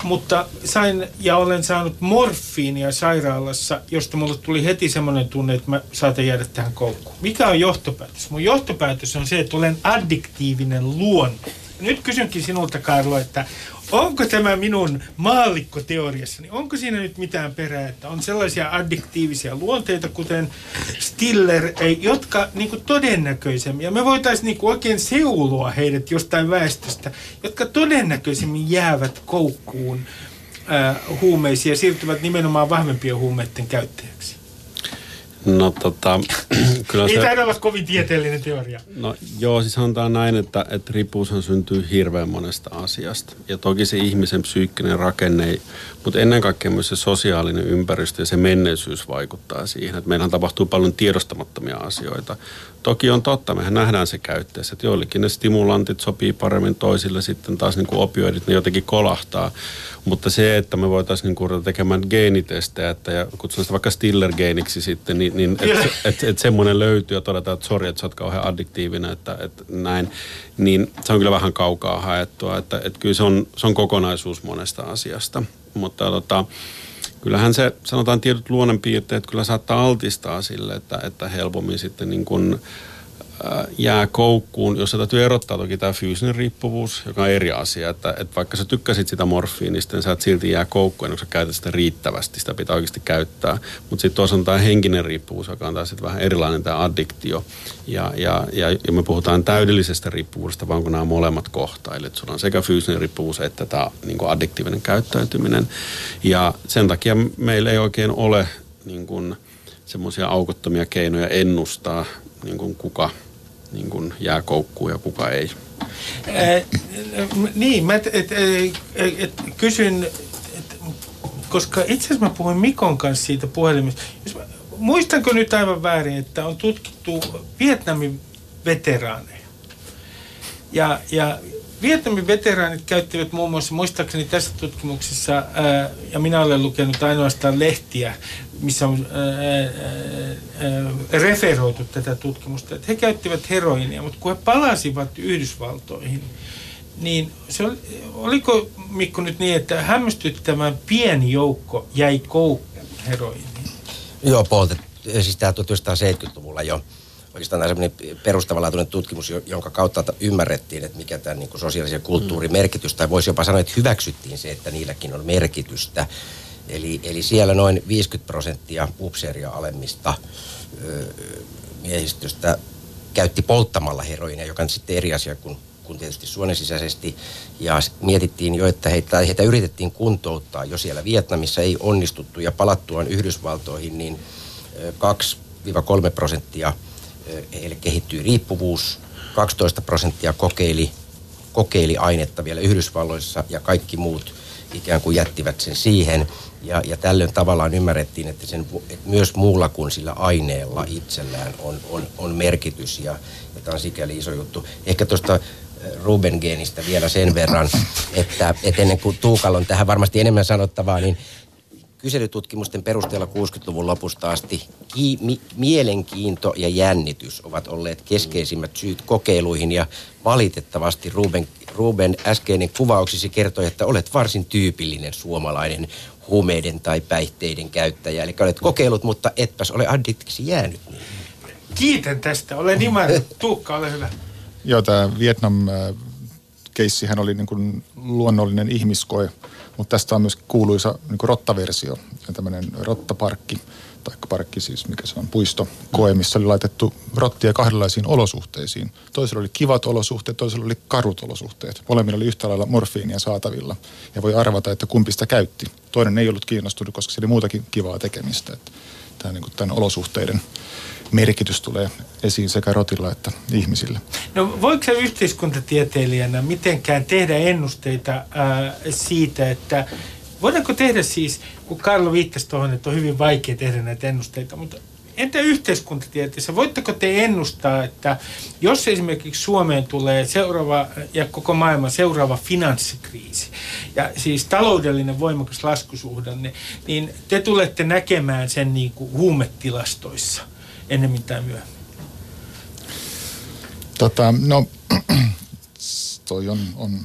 mutta sain ja olen saanut morfiinia sairaalassa, josta mulle tuli heti semmoinen tunne, että mä saatan jäädä tähän koukkuun. Mikä on johtopäätös? Mun johtopäätös on se, että olen addiktiivinen luonne. Nyt kysynkin sinulta, Karlo, että onko tämä minun maallikkoteoriassani, onko siinä nyt mitään perää, että on sellaisia addiktiivisia luonteita, kuten Stiller, jotka niin kuin todennäköisemmin, ja me voitaisiin niin kuin oikein seulua heidät jostain väestöstä, jotka todennäköisemmin jäävät koukkuun äh, huumeisiin ja siirtyvät nimenomaan vahvempien huumeiden käyttäjäksi. No tota, kyllä se... Ei taida olla kovin tieteellinen teoria. No joo, siis sanotaan näin, että, että riippuushan syntyy hirveän monesta asiasta. Ja toki se ihmisen psyykkinen rakenne, mutta ennen kaikkea myös se sosiaalinen ympäristö ja se menneisyys vaikuttaa siihen. Että meillähän tapahtuu paljon tiedostamattomia asioita. Toki on totta, mehän nähdään se käyttäessä, että joillekin ne stimulantit sopii paremmin toisille, sitten taas niin kuin opioidit, ne jotenkin kolahtaa. Mutta se, että me voitaisiin niin kuin tekemään geenitestejä, että ja kutsun sitä vaikka Stiller-geeniksi sitten, niin, niin että et, et, et semmoinen löytyy ja todetaan, että sori, että sä oot kauhean addiktiivinen, että, että näin, niin se on kyllä vähän kaukaa haettua, että, että kyllä se on, se on kokonaisuus monesta asiasta. Mutta tota, kyllähän se, sanotaan tietyt luonnonpiirteet, kyllä saattaa altistaa sille, että, että helpommin sitten niin kuin, jää koukkuun, jos täytyy erottaa toki tämä fyysinen riippuvuus, joka on eri asia, että, että vaikka sä tykkäsit sitä morfiinista, niin sä et silti jää koukkuun, kun sä käytät sitä riittävästi, sitä pitää oikeasti käyttää. Mutta sitten toisaalta tämä henkinen riippuvuus, joka on taas vähän erilainen tämä addiktio. Ja, ja, ja, ja me puhutaan täydellisestä riippuvuudesta, vaan kun nämä molemmat kohtaa. Eli sulla on sekä fyysinen riippuvuus että tämä niin addiktiivinen käyttäytyminen. Ja sen takia meillä ei oikein ole niin kuin, semmoisia aukottomia keinoja ennustaa, niin kuin kuka niin kuin jää koukkuun ja kuka ei. Ää, niin, mä et, et, et, et, kysyn, et, koska itse asiassa mä puhuin Mikon kanssa siitä puhelimesta. Jos mä, muistanko nyt aivan väärin, että on tutkittu Vietnamin veteraaneja. Ja, ja Vietnamin veteraanit käyttivät muun muassa, muistaakseni tässä tutkimuksessa, ää, ja minä olen lukenut ainoastaan lehtiä, missä on ää, ää, referoitu tätä tutkimusta, että he käyttivät heroinia, mutta kun he palasivat Yhdysvaltoihin, niin se oli, oliko Mikko nyt niin, että hämmästyttävän pieni joukko jäi koukkuun heroiniin? Joo, poltet, siis tämä 1970-luvulla jo oikeastaan sellainen perustavanlaatuinen tutkimus, jonka kautta ymmärrettiin, että mikä tämä niin sosiaalisen kulttuurin merkitys, tai voisi jopa sanoa, että hyväksyttiin se, että niilläkin on merkitystä. Eli, eli siellä noin 50 prosenttia upseeria alemmista ö, miehistöstä käytti polttamalla heroinia, joka on sitten eri asia kuin, kuin tietysti suonensisäisesti. Ja mietittiin jo, että heitä, heitä yritettiin kuntouttaa jo siellä Vietnamissa, ei onnistuttu. Ja palattuaan Yhdysvaltoihin, niin 2-3 prosenttia – heille kehittyi riippuvuus. 12 prosenttia kokeili, kokeili ainetta vielä Yhdysvalloissa ja kaikki muut ikään kuin jättivät sen siihen. Ja, ja tällöin tavallaan ymmärrettiin, että, sen, että myös muulla kuin sillä aineella itsellään on, on, on merkitys ja, ja tämä on sikäli iso juttu. Ehkä tuosta Ruben geenistä vielä sen verran, että, että ennen kuin Tuukalla on tähän varmasti enemmän sanottavaa, niin kyselytutkimusten perusteella 60-luvun lopusta asti ki- mi- mielenkiinto ja jännitys ovat olleet keskeisimmät syyt kokeiluihin ja valitettavasti Ruben, Ruben äskeinen kuvauksisi kertoi, että olet varsin tyypillinen suomalainen huumeiden tai päihteiden käyttäjä. Eli olet kokeillut, mutta etpäs ole addiktiksi jäänyt. Niin. Kiitän tästä. Olen ymmärtänyt. Tuukka, ole hyvä. Joo, tämä Vietnam-keissihän oli niin kuin luonnollinen ihmiskoe, mutta tästä on myös kuuluisa niin kuin rottaversio, tämmöinen rottaparkki, tai parkki siis, mikä se on, puisto, koe, missä oli laitettu rottia kahdenlaisiin olosuhteisiin. Toisella oli kivat olosuhteet, toisella oli karut olosuhteet. Molemmilla oli yhtä lailla morfiinia saatavilla. Ja voi arvata, että kumpi sitä käytti. Toinen ei ollut kiinnostunut, koska se oli muutakin kivaa tekemistä. Että tämä niin kuin tämän olosuhteiden merkitys tulee esiin sekä rotilla että ihmisille. No voiko se yhteiskuntatieteilijänä mitenkään tehdä ennusteita ää, siitä, että voidaanko tehdä siis, kun Karlo viittasi tuohon, että on hyvin vaikea tehdä näitä ennusteita, mutta entä yhteiskuntatieteessä, voitteko te ennustaa, että jos esimerkiksi Suomeen tulee seuraava ja koko maailman seuraava finanssikriisi ja siis taloudellinen voimakas laskusuhdanne, niin te tulette näkemään sen niin kuin huumetilastoissa – ennemmin tai myöhemmin? Tota, no, toi on, on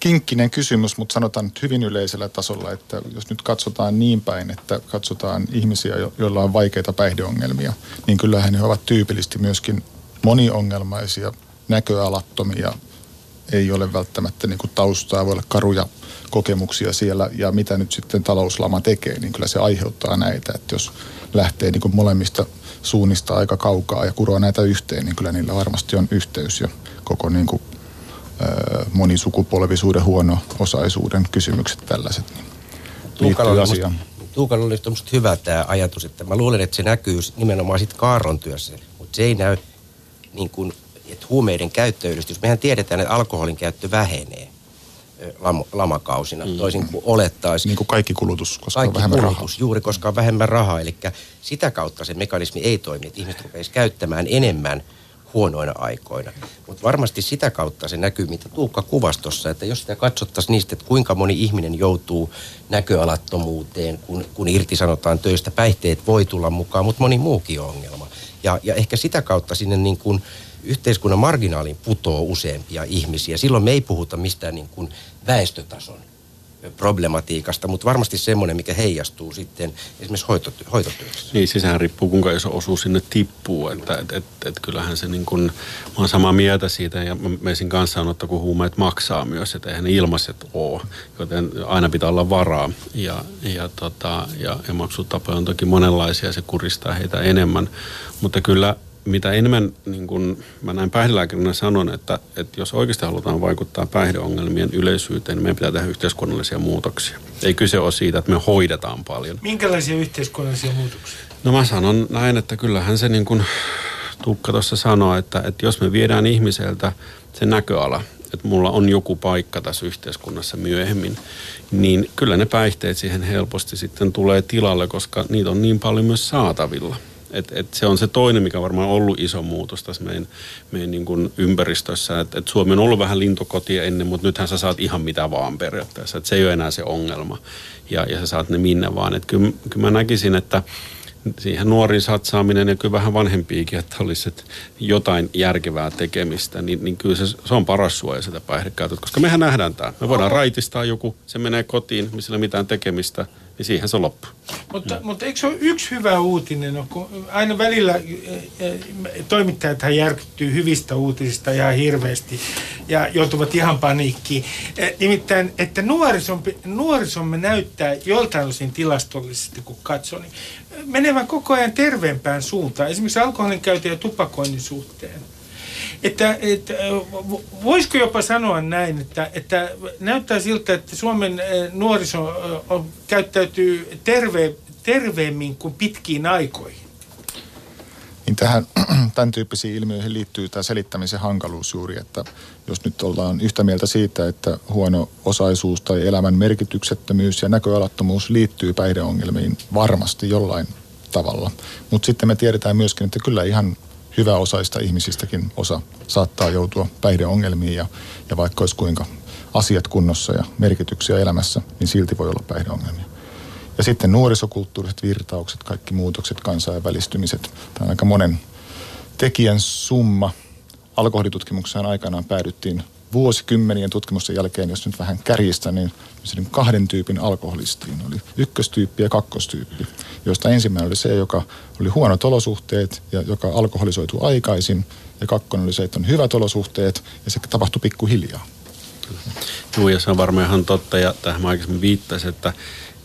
kinkkinen kysymys, mutta sanotaan nyt hyvin yleisellä tasolla, että jos nyt katsotaan niin päin, että katsotaan ihmisiä, joilla on vaikeita päihdeongelmia, niin kyllähän he ovat tyypillisesti myöskin moniongelmaisia, näköalattomia, ei ole välttämättä niin kuin taustaa, voi olla karuja kokemuksia siellä ja mitä nyt sitten talouslama tekee, niin kyllä se aiheuttaa näitä, että jos lähtee niin kuin molemmista suunnista aika kaukaa ja kuroa näitä yhteen, niin kyllä niillä varmasti on yhteys ja koko niin kuin, ö, monisukupolvisuuden, huono-osaisuuden kysymykset tällaiset niin liittyy asiaan. Tuukalla oli hyvä tämä ajatus, että mä luulen, että se näkyy nimenomaan sitten Kaaron työssä, mutta se ei näy niin kuin, että huumeiden käyttöylistys. Mehän tiedetään, että alkoholin käyttö vähenee lam, lamakausina, mm. toisin kuin olettaisiin. Niin kuin kaikki kulutus, koska kaikki on vähemmän kulutus, rahaa. juuri koska on vähemmän rahaa. Eli sitä kautta se mekanismi ei toimi, että ihmiset rupeaisi käyttämään enemmän huonoina aikoina. Mutta varmasti sitä kautta se näkyy, mitä Tuukka kuvastossa, että jos sitä katsottaisiin niistä, että kuinka moni ihminen joutuu näköalattomuuteen, kun, kun irtisanotaan töistä, päihteet voi tulla mukaan, mutta moni muukin ongelma. Ja, ja ehkä sitä kautta sinne niin kuin yhteiskunnan marginaaliin putoo useampia ihmisiä. Silloin me ei puhuta mistään niin kuin väestötason problematiikasta, mutta varmasti semmoinen, mikä heijastuu sitten esimerkiksi hoitoty- hoitotyössä. Niin, sisään riippuu kuinka iso osuus sinne tippuu, että et, et, et kyllähän se niin kuin, mä oon samaa mieltä siitä ja meisin kanssa on, että kun huumeet maksaa myös, että eihän ne ilmaiset ole, joten aina pitää olla varaa ja, ja, tota, ja, ja maksutapoja on toki monenlaisia se kuristaa heitä enemmän, mutta kyllä mitä enemmän niin kun mä näin päihdelääkärinä sanon, että, että jos oikeasti halutaan vaikuttaa päihdeongelmien yleisyyteen, niin meidän pitää tehdä yhteiskunnallisia muutoksia. Ei kyse ole siitä, että me hoidetaan paljon. Minkälaisia yhteiskunnallisia muutoksia? No mä sanon näin, että kyllähän se niin kuin Tuukka tuossa sanoi, että, että jos me viedään ihmiseltä se näköala, että mulla on joku paikka tässä yhteiskunnassa myöhemmin, niin kyllä ne päihteet siihen helposti sitten tulee tilalle, koska niitä on niin paljon myös saatavilla – et, et se on se toinen, mikä varmaan on ollut iso muutos tässä meidän, meidän niin kuin ympäristössä. Et, et Suomi on ollut vähän lintukotia ennen, mutta nythän sä saat ihan mitä vaan periaatteessa. Et se ei ole enää se ongelma ja, ja sä saat ne minne vaan. Et kyllä, kyllä mä näkisin, että siihen nuoriin satsaaminen ja kyllä vähän vanhempiikin, että olisi jotain järkevää tekemistä, niin, niin kyllä se, se on paras suoja sitä päihdekäytöstä, koska mehän nähdään tämä. Me voidaan raitistaa joku, se menee kotiin, missä ei ole mitään tekemistä – niin siihen se loppuu. Mutta, mm. mutta eikö se ole yksi hyvä uutinen, no, kun aina välillä toimittajat järkyttyy hyvistä uutisista ihan hirveästi ja joutuvat ihan paniikkiin. Nimittäin, että nuorisomme, nuorisomme näyttää joltain osin tilastollisesti, kun katsoo, niin menevän koko ajan terveempään suuntaan, esimerkiksi alkoholin käytön ja tupakoinnin suhteen että, että voisiko jopa sanoa näin, että, että näyttää siltä, että Suomen nuoriso käyttäytyy terve, terveemmin kuin pitkiin aikoihin? Niin tähän, tämän tyyppisiin ilmiöihin liittyy tämä selittämisen hankaluus juuri, että jos nyt ollaan yhtä mieltä siitä, että huono osaisuus tai elämän merkityksettömyys ja näköalattomuus liittyy päihdeongelmiin varmasti jollain tavalla. Mutta sitten me tiedetään myöskin, että kyllä ihan hyväosaista ihmisistäkin osa saattaa joutua päihdeongelmiin ja, ja vaikka olisi kuinka asiat kunnossa ja merkityksiä elämässä, niin silti voi olla päihdeongelmia. Ja sitten nuorisokulttuuriset virtaukset, kaikki muutokset, kansainvälistymiset. Tämä on aika monen tekijän summa. Alkoholitutkimuksen aikanaan päädyttiin vuosikymmenien tutkimusten jälkeen, jos nyt vähän kärjistä, niin kahden tyypin alkoholistiin. Oli ykköstyyppi ja kakkostyyppi, joista ensimmäinen oli se, joka oli huonot olosuhteet ja joka alkoholisoitu aikaisin. Ja kakkonen oli se, että on hyvät olosuhteet ja se tapahtui pikkuhiljaa. Joo, ja se on varmaan ihan totta, ja tähän mä aikaisemmin viittasin, että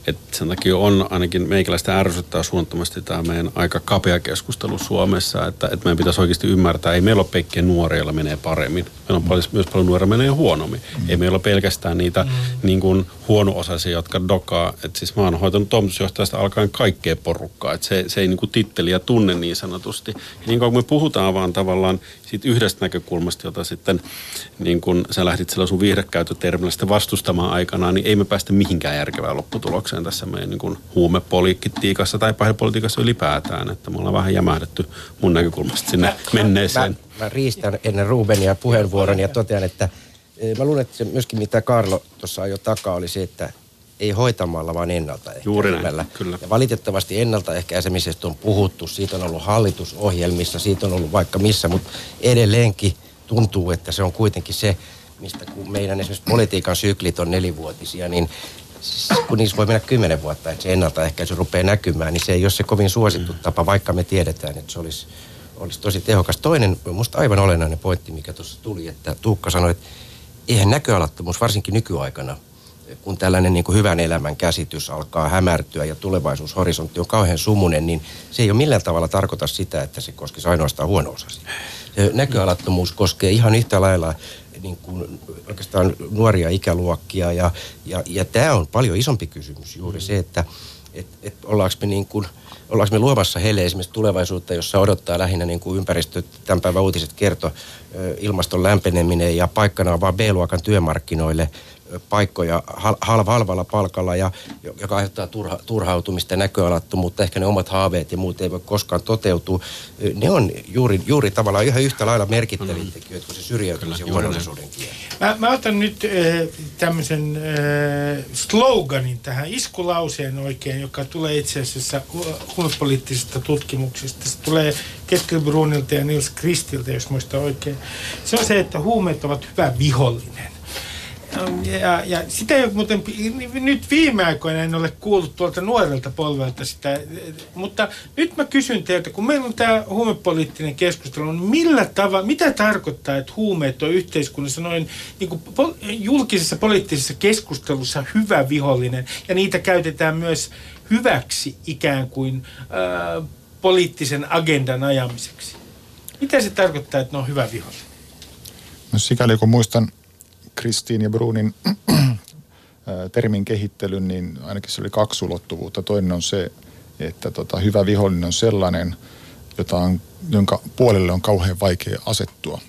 että sen takia on ainakin meikäläistä ärsyttää suunnattomasti tämä meidän aika kapea keskustelu Suomessa, että, että meidän pitäisi oikeasti ymmärtää, ei meillä ole pekkiä nuoria, joilla menee paremmin. Meillä on paljon, myös paljon nuoria menee huonommin. Mm. Ei meillä ole pelkästään niitä mm. niin kuin huono-osaisia, jotka dokaa. Että siis mä oon hoitanut toimitusjohtajasta alkaen kaikkea porukkaa. Että se, se ei niin kuin titteliä tunne niin sanotusti. Ja niin kuin me puhutaan vaan tavallaan siitä yhdestä näkökulmasta, jota sitten niin kun sä lähdit sillä sun viihdekäyttötermillä vastustamaan aikanaan, niin ei me päästä mihinkään järkevään lopputulokseen tässä meidän niin kun huumepolitiikassa tai päihdepolitiikassa ylipäätään. Että me ollaan vähän jämähdetty mun näkökulmasta sinne menneeseen. Mä, mä riistän ennen Rubenia puheenvuoron ja totean, että eh, mä luulen, että se myöskin mitä Karlo tuossa jo takaa oli se, että ei hoitamalla, vaan ennaltaehkäisemällä. Juuri näin, kyllä. Ja valitettavasti ennaltaehkäisemisestä on puhuttu, siitä on ollut hallitusohjelmissa, siitä on ollut vaikka missä, mutta edelleenkin tuntuu, että se on kuitenkin se, mistä kun meidän esimerkiksi politiikan syklit on nelivuotisia, niin kun niissä voi mennä kymmenen vuotta, että se ennaltaehkäisy rupeaa näkymään, niin se ei ole se kovin suosittu mm. tapa, vaikka me tiedetään, että se olisi, olisi tosi tehokas. Toinen, minusta aivan olennainen pointti, mikä tuossa tuli, että Tuukka sanoi, että eihän näköalattomuus, varsinkin nykyaikana, kun tällainen niin kuin hyvän elämän käsitys alkaa hämärtyä ja tulevaisuushorisontti on kauhean sumunen, niin se ei ole millään tavalla tarkoita sitä, että se koskisi ainoastaan huono osasia. Näköalattomuus koskee ihan yhtä lailla niin kuin oikeastaan nuoria ikäluokkia. Ja, ja, ja tämä on paljon isompi kysymys juuri se, että et, et ollaanko me niin kuin, ollaanko me luomassa heille esimerkiksi tulevaisuutta, jossa odottaa lähinnä niin kuin ympäristö, tämän päivän uutiset kerto, ilmaston lämpeneminen ja paikkana on vaan B-luokan työmarkkinoille – paikkoja hal- halvalla palkalla, ja, joka aiheuttaa turha, turhautumista ja näköalattomuutta. Ehkä ne omat haaveet ja muut ei voi koskaan toteutua. Ne on juuri, juuri tavallaan ihan yhtä lailla merkittäviä mm. tekijöitä kuin se syrjäytymisen ja huonoisuuden Mä, mä otan nyt äh, tämmöisen äh, sloganin tähän, iskulauseen oikein, joka tulee itse asiassa huumepoliittisesta tutkimuksesta. Se tulee Ketkel Brunilta ja Nils Kristiltä, jos muista oikein. Se on se, että huumeet ovat hyvä vihollinen. Ja, ja sitä ei muuten, nyt viime aikoina en ole kuullut tuolta nuorelta polvelta sitä, mutta nyt mä kysyn teiltä, kun meillä on tämä huumepoliittinen keskustelu, niin millä tavalla, mitä tarkoittaa, että huumeet on yhteiskunnassa noin niin kuin pol, julkisessa poliittisessa keskustelussa hyvä vihollinen ja niitä käytetään myös hyväksi ikään kuin ää, poliittisen agendan ajamiseksi. Mitä se tarkoittaa, että ne on hyvä vihollinen? No sikäli kun muistan Kristiin ja Brunin termin kehittelyn, niin ainakin se oli kaksi ulottuvuutta. Toinen on se, että tota, hyvä vihollinen on sellainen, jota on, jonka puolelle on kauhean vaikea asettua,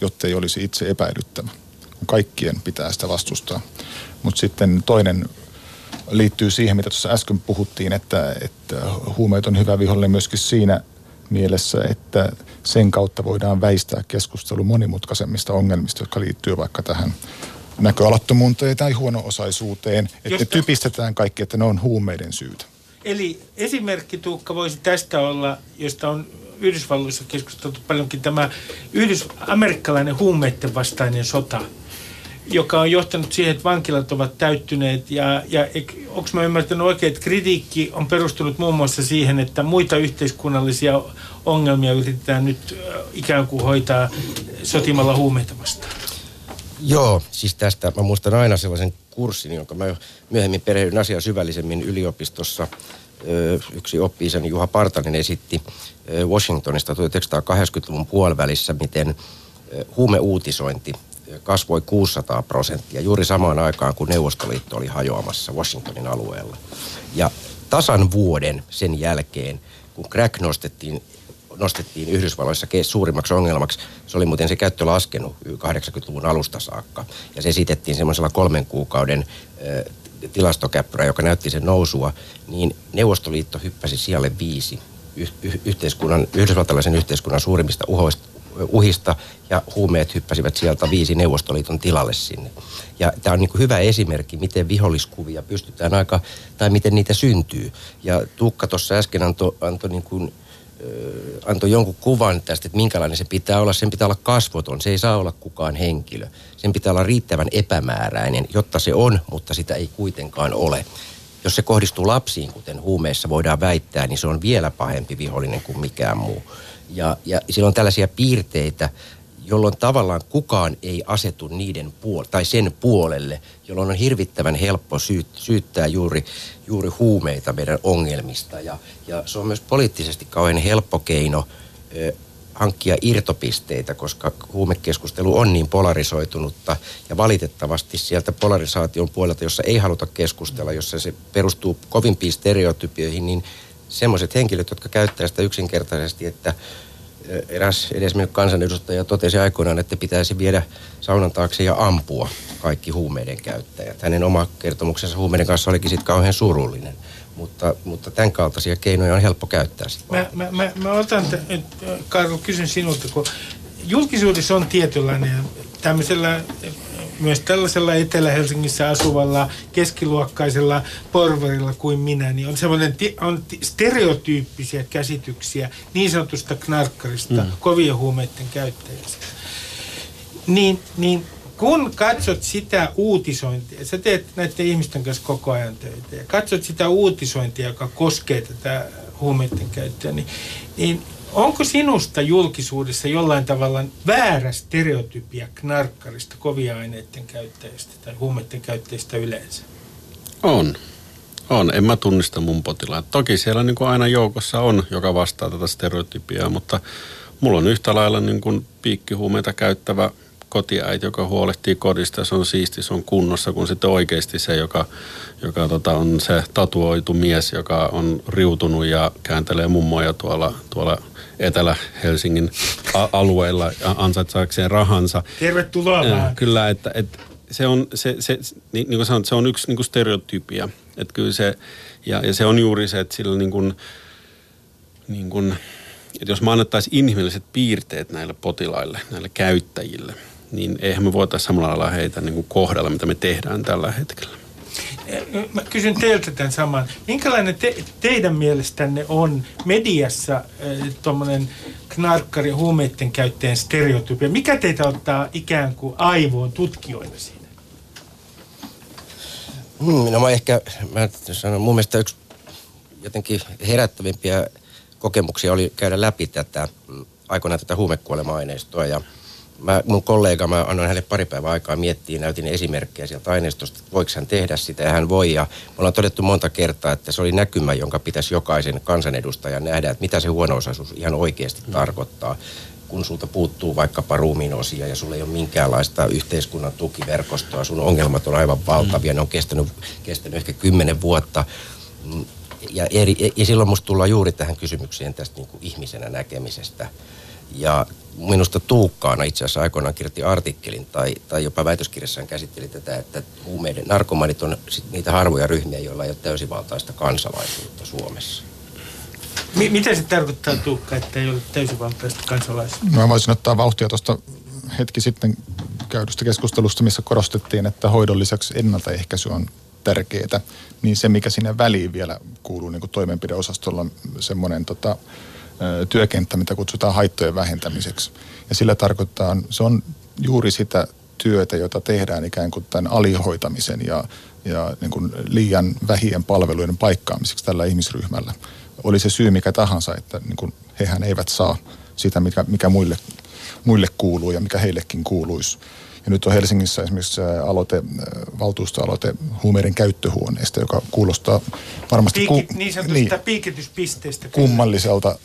jotta ei olisi itse epäilyttävä. Kaikkien pitää sitä vastustaa. Mutta sitten toinen liittyy siihen, mitä tuossa äsken puhuttiin, että, että huumeet on hyvä vihollinen myöskin siinä mielessä, että sen kautta voidaan väistää keskustelu monimutkaisemmista ongelmista, jotka liittyy vaikka tähän näköalattomuuteen tai huono-osaisuuteen. Että Josta... typistetään kaikki, että ne on huumeiden syytä. Eli esimerkki Tuukka voisi tästä olla, josta on Yhdysvalloissa keskusteltu paljonkin tämä yhdys-amerikkalainen huumeiden vastainen sota – joka on johtanut siihen, että vankilat ovat täyttyneet. Ja, ja onko mä ymmärtänyt oikein, että kritiikki on perustunut muun muassa siihen, että muita yhteiskunnallisia ongelmia yritetään nyt ikään kuin hoitaa sotimalla huumeita vastaan? Joo, siis tästä mä muistan aina sellaisen kurssin, jonka mä myöhemmin perehdyin asiaa syvällisemmin yliopistossa. Yksi oppi Juha Partanen esitti Washingtonista 1980-luvun puolivälissä, miten huumeuutisointi kasvoi 600 prosenttia juuri samaan aikaan, kun Neuvostoliitto oli hajoamassa Washingtonin alueella. Ja tasan vuoden sen jälkeen, kun crack nostettiin, nostettiin Yhdysvalloissa suurimmaksi ongelmaksi, se oli muuten se käyttö laskenut 80-luvun alusta saakka. Ja se esitettiin semmoisella kolmen kuukauden tilastokäppyrä, joka näytti sen nousua, niin Neuvostoliitto hyppäsi sijalle viisi yhteiskunnan, yhdysvaltalaisen yhteiskunnan suurimmista uhoista, uhista ja huumeet hyppäsivät sieltä viisi Neuvostoliiton tilalle sinne. Ja tämä on niin hyvä esimerkki, miten viholliskuvia pystytään aika, tai miten niitä syntyy. Ja Tuukka tuossa äsken antoi, antoi niin kuin, antoi jonkun kuvan tästä, että minkälainen se pitää olla. Sen pitää olla kasvoton, se ei saa olla kukaan henkilö. Sen pitää olla riittävän epämääräinen, jotta se on, mutta sitä ei kuitenkaan ole. Jos se kohdistuu lapsiin, kuten huumeissa voidaan väittää, niin se on vielä pahempi vihollinen kuin mikään muu. Ja, ja on tällaisia piirteitä, jolloin tavallaan kukaan ei asetu niiden puol- tai sen puolelle, jolloin on hirvittävän helppo syyt, syyttää juuri, juuri huumeita meidän ongelmista. Ja, ja se on myös poliittisesti kauhean helppo keino ö, hankkia irtopisteitä, koska huumekeskustelu on niin polarisoitunutta ja valitettavasti sieltä polarisaation puolelta, jossa ei haluta keskustella, jossa se perustuu kovimpiin stereotypioihin, niin semmoiset henkilöt, jotka käyttää sitä yksinkertaisesti, että eräs edesmennyt kansanedustaja totesi aikoinaan, että pitäisi viedä saunan taakse ja ampua kaikki huumeiden käyttäjät. Hänen oma kertomuksensa huumeiden kanssa olikin sitten kauhean surullinen. Mutta, mutta tämän kaltaisia keinoja on helppo käyttää. Mä, mä, mä, mä otan, t- Karlo, kysyn sinulta, kun julkisuudessa on tietynlainen tämmöisellä myös tällaisella Etelä-Helsingissä asuvalla keskiluokkaisella porvarilla kuin minä, niin on semmoinen on stereotyyppisiä käsityksiä niin sanotusta knarkkarista, mm. kovien huumeiden käyttäjästä. Niin, niin kun katsot sitä uutisointia, sä teet näiden ihmisten kanssa koko ajan töitä ja katsot sitä uutisointia, joka koskee tätä huumeiden käyttöä, niin, niin Onko sinusta julkisuudessa jollain tavalla väärä stereotypia knarkkarista, kovia aineiden käyttäjistä tai huumeiden käyttäjistä yleensä? On. On. En mä tunnista mun potilaat. Toki siellä niin kuin aina joukossa on, joka vastaa tätä stereotypiaa, mutta mulla on yhtä lailla niin kuin piikkihuumeita käyttävä kotiäiti, joka huolehtii kodista, se on siisti, se on kunnossa, kun sitten oikeasti se, joka, joka tota, on se tatuoitu mies, joka on riutunut ja kääntelee mummoja tuolla, tuolla Etelä-Helsingin alueilla ansaitsaakseen rahansa. Tervetuloa äh, Kyllä, että, että se on, se, se, niin, niin kuin sanot, se on yksi niin kuin stereotypia. Että kyllä se, ja, ja se on juuri se, että sillä niin kuin, niin kuin, että jos me annettaisiin inhimilliset piirteet näille potilaille, näille käyttäjille, niin eihän me voitaisiin samalla lailla heitä niin kuin kohdella, mitä me tehdään tällä hetkellä. Mä kysyn teiltä tämän saman. Minkälainen te, teidän mielestänne on mediassa äh, tuommoinen knarkkari huumeiden käyttäjän stereotypia? Mikä teitä ottaa ikään kuin aivoon tutkijoina siinä? Hmm, no mä ehkä, mä sanon, mun mielestä yksi jotenkin herättävimpiä kokemuksia oli käydä läpi tätä mm, aikoinaan tätä huumekuolema-aineistoa ja mä, mun kollega, mä annoin hänelle pari päivää aikaa miettiä, näytin esimerkkejä sieltä aineistosta, että voiko hän tehdä sitä ja hän voi. Ja me ollaan todettu monta kertaa, että se oli näkymä, jonka pitäisi jokaisen kansanedustajan nähdä, että mitä se huono-osaisuus ihan oikeasti mm. tarkoittaa kun sulta puuttuu vaikkapa ruumiin osia ja sulla ei ole minkäänlaista yhteiskunnan tukiverkostoa, sun ongelmat on aivan valtavia, mm. ne on kestänyt, kestänyt ehkä kymmenen vuotta. Ja, eri, ja silloin musta tullaan juuri tähän kysymykseen tästä niin kuin ihmisenä näkemisestä. Ja minusta Tuukkaana itse asiassa aikoinaan kirjoitti artikkelin tai, tai jopa väitöskirjassaan käsitteli tätä, että huumeiden narkomanit on niitä harvoja ryhmiä, joilla ei ole täysivaltaista kansalaisuutta Suomessa. M- mitä se tarkoittaa Tuukka, että ei ole täysivaltaista kansalaisuutta? No, mä voisin ottaa vauhtia tuosta hetki sitten käydystä keskustelusta, missä korostettiin, että hoidon lisäksi ennaltaehkäisy on tärkeää, niin se mikä sinne väliin vielä kuuluu niin kuin toimenpideosastolla on semmoinen tota, työkenttä, mitä kutsutaan haittojen vähentämiseksi. Ja sillä tarkoittaa, se on juuri sitä työtä, jota tehdään ikään kuin tämän alihoitamisen ja, ja niin kuin liian vähien palveluiden paikkaamiseksi tällä ihmisryhmällä. Oli se syy mikä tahansa, että niin kuin hehän eivät saa sitä, mikä, mikä muille, muille kuuluu ja mikä heillekin kuuluisi. Ja nyt on Helsingissä esimerkiksi aloite, valtuustoaloite huumeiden käyttöhuoneesta, joka kuulostaa varmasti... Piiki, ku, niin niin, piikityspisteestä. Kummalliselta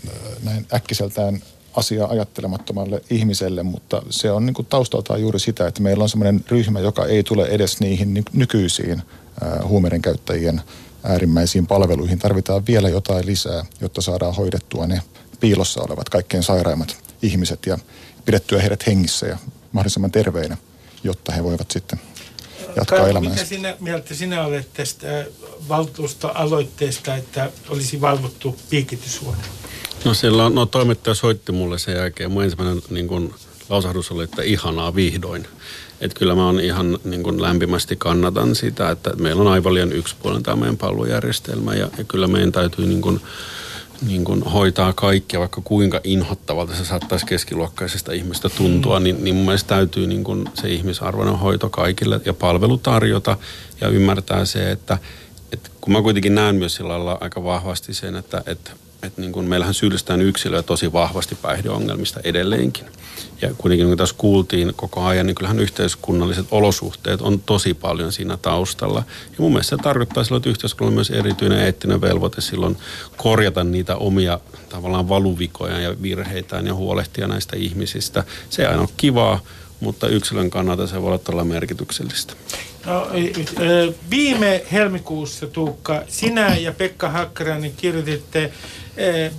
näin äkkiseltään asiaa ajattelemattomalle ihmiselle, mutta se on niin kuin taustaltaan juuri sitä, että meillä on sellainen ryhmä, joka ei tule edes niihin nykyisiin huumeiden käyttäjien äärimmäisiin palveluihin. Tarvitaan vielä jotain lisää, jotta saadaan hoidettua ne piilossa olevat kaikkein sairaimmat ihmiset ja pidettyä heidät hengissä ja mahdollisimman terveinä jotta he voivat sitten jatkaa Karlo, elämäänsä. Mitä sinä, mieltä sinä olet tästä valtuustoaloitteesta, että olisi valvottu piikityshuone? No silloin no, toimittaja soitti mulle sen jälkeen. Mun ensimmäinen niin kun, lausahdus oli, että ihanaa vihdoin. Että kyllä mä oon ihan niin kun, lämpimästi kannatan sitä, että meillä on aivan liian yksipuolinen tämä meidän palvelujärjestelmä ja, ja kyllä meidän täytyy niin kun, niin kun hoitaa kaikkia, vaikka kuinka inhottavalta se saattaisi keskiluokkaisesta ihmistä tuntua, mm. niin, niin mun mielestä täytyy niin kun se ihmisarvoinen hoito kaikille ja palvelu tarjota ja ymmärtää se, että, että kun mä kuitenkin näen myös sillä lailla aika vahvasti sen, että, että että niin kuin meillähän syyllistetään yksilöä tosi vahvasti päihdeongelmista edelleenkin. Ja kuitenkin kuin tässä kuultiin koko ajan, niin kyllähän yhteiskunnalliset olosuhteet on tosi paljon siinä taustalla. Ja mun mielestä se tarkoittaa silloin, että yhteiskunnalla on myös erityinen eettinen velvoite silloin korjata niitä omia tavallaan valuvikoja ja virheitään ja huolehtia näistä ihmisistä. Se ei aina ole kivaa, mutta yksilön kannalta se voi olla todella merkityksellistä. No, viime helmikuussa Tuukka, sinä ja Pekka Hakkarainen kirjoititte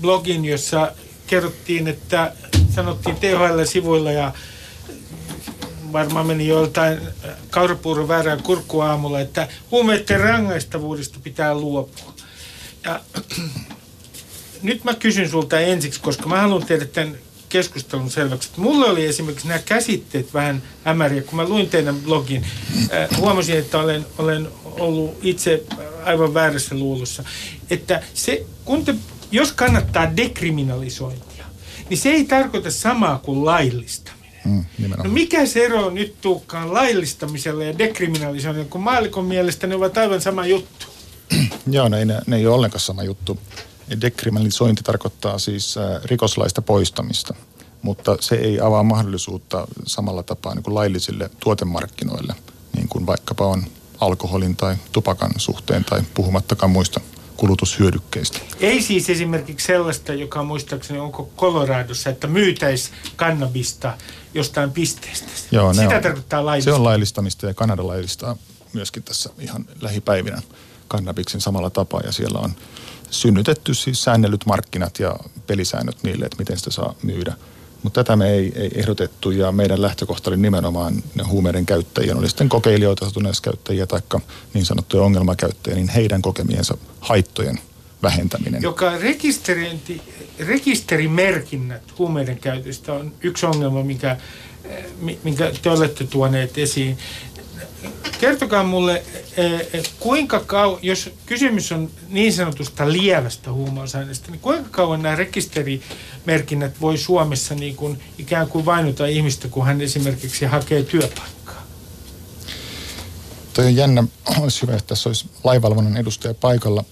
blogin, jossa kerrottiin, että sanottiin THL-sivuilla ja varmaan meni joiltain kaurapuuron väärään kurkkuaamulla, että huumeiden rangaistavuudesta pitää luopua. Ja nyt mä kysyn sulta ensiksi, koska mä haluan tehdä tämän keskustelun selväksi. Mulle oli esimerkiksi nämä käsitteet vähän hämäriä. Kun mä luin teidän blogin, äh, huomasin, että olen, olen ollut itse aivan väärässä luulossa. Että se, kun te, jos kannattaa dekriminalisointia, niin se ei tarkoita samaa kuin laillistaminen. Mm, no mikä se ero nyt tuukkaan laillistamisella ja dekriminalisoinnilla, kun maalikon mielestä ne ovat aivan sama juttu? Joo, ne, ne, ne ei ole ollenkaan sama juttu. Dekriminalisointi tarkoittaa siis äh, rikoslaista poistamista, mutta se ei avaa mahdollisuutta samalla tapaa niin kuin laillisille tuotemarkkinoille, niin kuin vaikkapa on alkoholin tai tupakan suhteen tai puhumattakaan muista kulutushyödykkeistä. Ei siis esimerkiksi sellaista, joka muistaakseni onko Coloradossa, että myytäisi kannabista jostain pisteestä. Joo, Sitä on, tarkoittaa laillistamista. Se on laillistamista ja Kanada laillistaa myöskin tässä ihan lähipäivinä kannabiksen samalla tapaa ja siellä on synnytetty siis säännellyt markkinat ja pelisäännöt niille, että miten sitä saa myydä. Mutta tätä me ei, ei ehdotettu ja meidän lähtökohta oli nimenomaan ne huumeiden käyttäjien, oli sitten kokeilijoita, satunnaiskäyttäjiä tai niin sanottuja ongelmakäyttäjiä, niin heidän kokemiensa haittojen vähentäminen. Joka rekisteröinti, rekisterimerkinnät huumeiden käytöstä on yksi ongelma, mikä, eh, minkä te olette tuoneet esiin kertokaa mulle, eh, eh, kuinka kauan, jos kysymys on niin sanotusta lievästä huumausaineesta, niin kuinka kauan nämä rekisterimerkinnät voi Suomessa niin kuin ikään kuin vainuta ihmistä, kun hän esimerkiksi hakee työpaikkaa? Toi on jännä. Olisi hyvä, että tässä olisi laivalvonnan edustaja paikalla.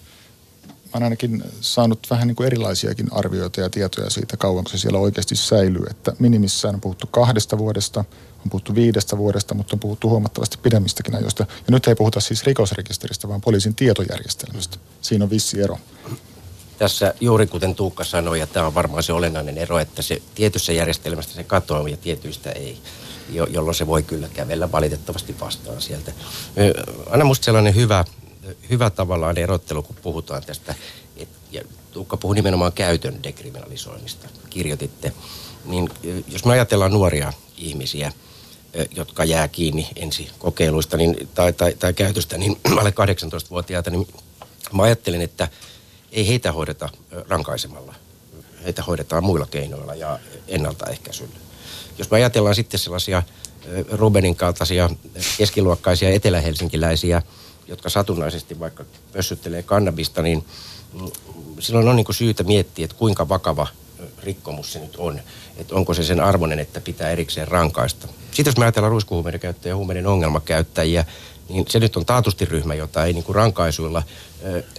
Olen ainakin saanut vähän niin kuin erilaisiakin arvioita ja tietoja siitä, kauanko se siellä oikeasti säilyy. Että minimissään on puhuttu kahdesta vuodesta, on puhuttu viidestä vuodesta, mutta on puhuttu huomattavasti pidemmistäkin ajoista. Ja nyt ei puhuta siis rikosrekisteristä, vaan poliisin tietojärjestelmästä. Siinä on vissi ero. Tässä juuri kuten Tuukka sanoi, ja tämä on varmaan se olennainen ero, että se tietyssä järjestelmästä se katoaa ja tietyistä ei, jo, jolloin se voi kyllä kävellä valitettavasti vastaan sieltä. Anna musta sellainen hyvä, hyvä tavallaan erottelu, kun puhutaan tästä, et, ja Tuukka puhui nimenomaan käytön dekriminalisoinnista, kirjoititte, niin jos me ajatellaan nuoria ihmisiä, jotka jää kiinni ensi kokeiluista niin, tai, tai, tai käytöstä, niin alle 18-vuotiaita, niin mä ajattelin, että ei heitä hoideta rankaisemalla. Heitä hoidetaan muilla keinoilla ja ennaltaehkäisyllä. Jos me ajatellaan sitten sellaisia Rubenin kaltaisia keskiluokkaisia etelähelsinkiläisiä, jotka satunnaisesti vaikka pössyttelee kannabista, niin silloin on niin syytä miettiä, että kuinka vakava rikkomus se nyt on. Että onko se sen arvoinen, että pitää erikseen rankaista. Sitten jos me ajatellaan ruiskuhuumeiden käyttäjiä ja huumeiden ongelmakäyttäjiä, niin se nyt on taatusti ryhmä, jota ei niin kuin rankaisuilla,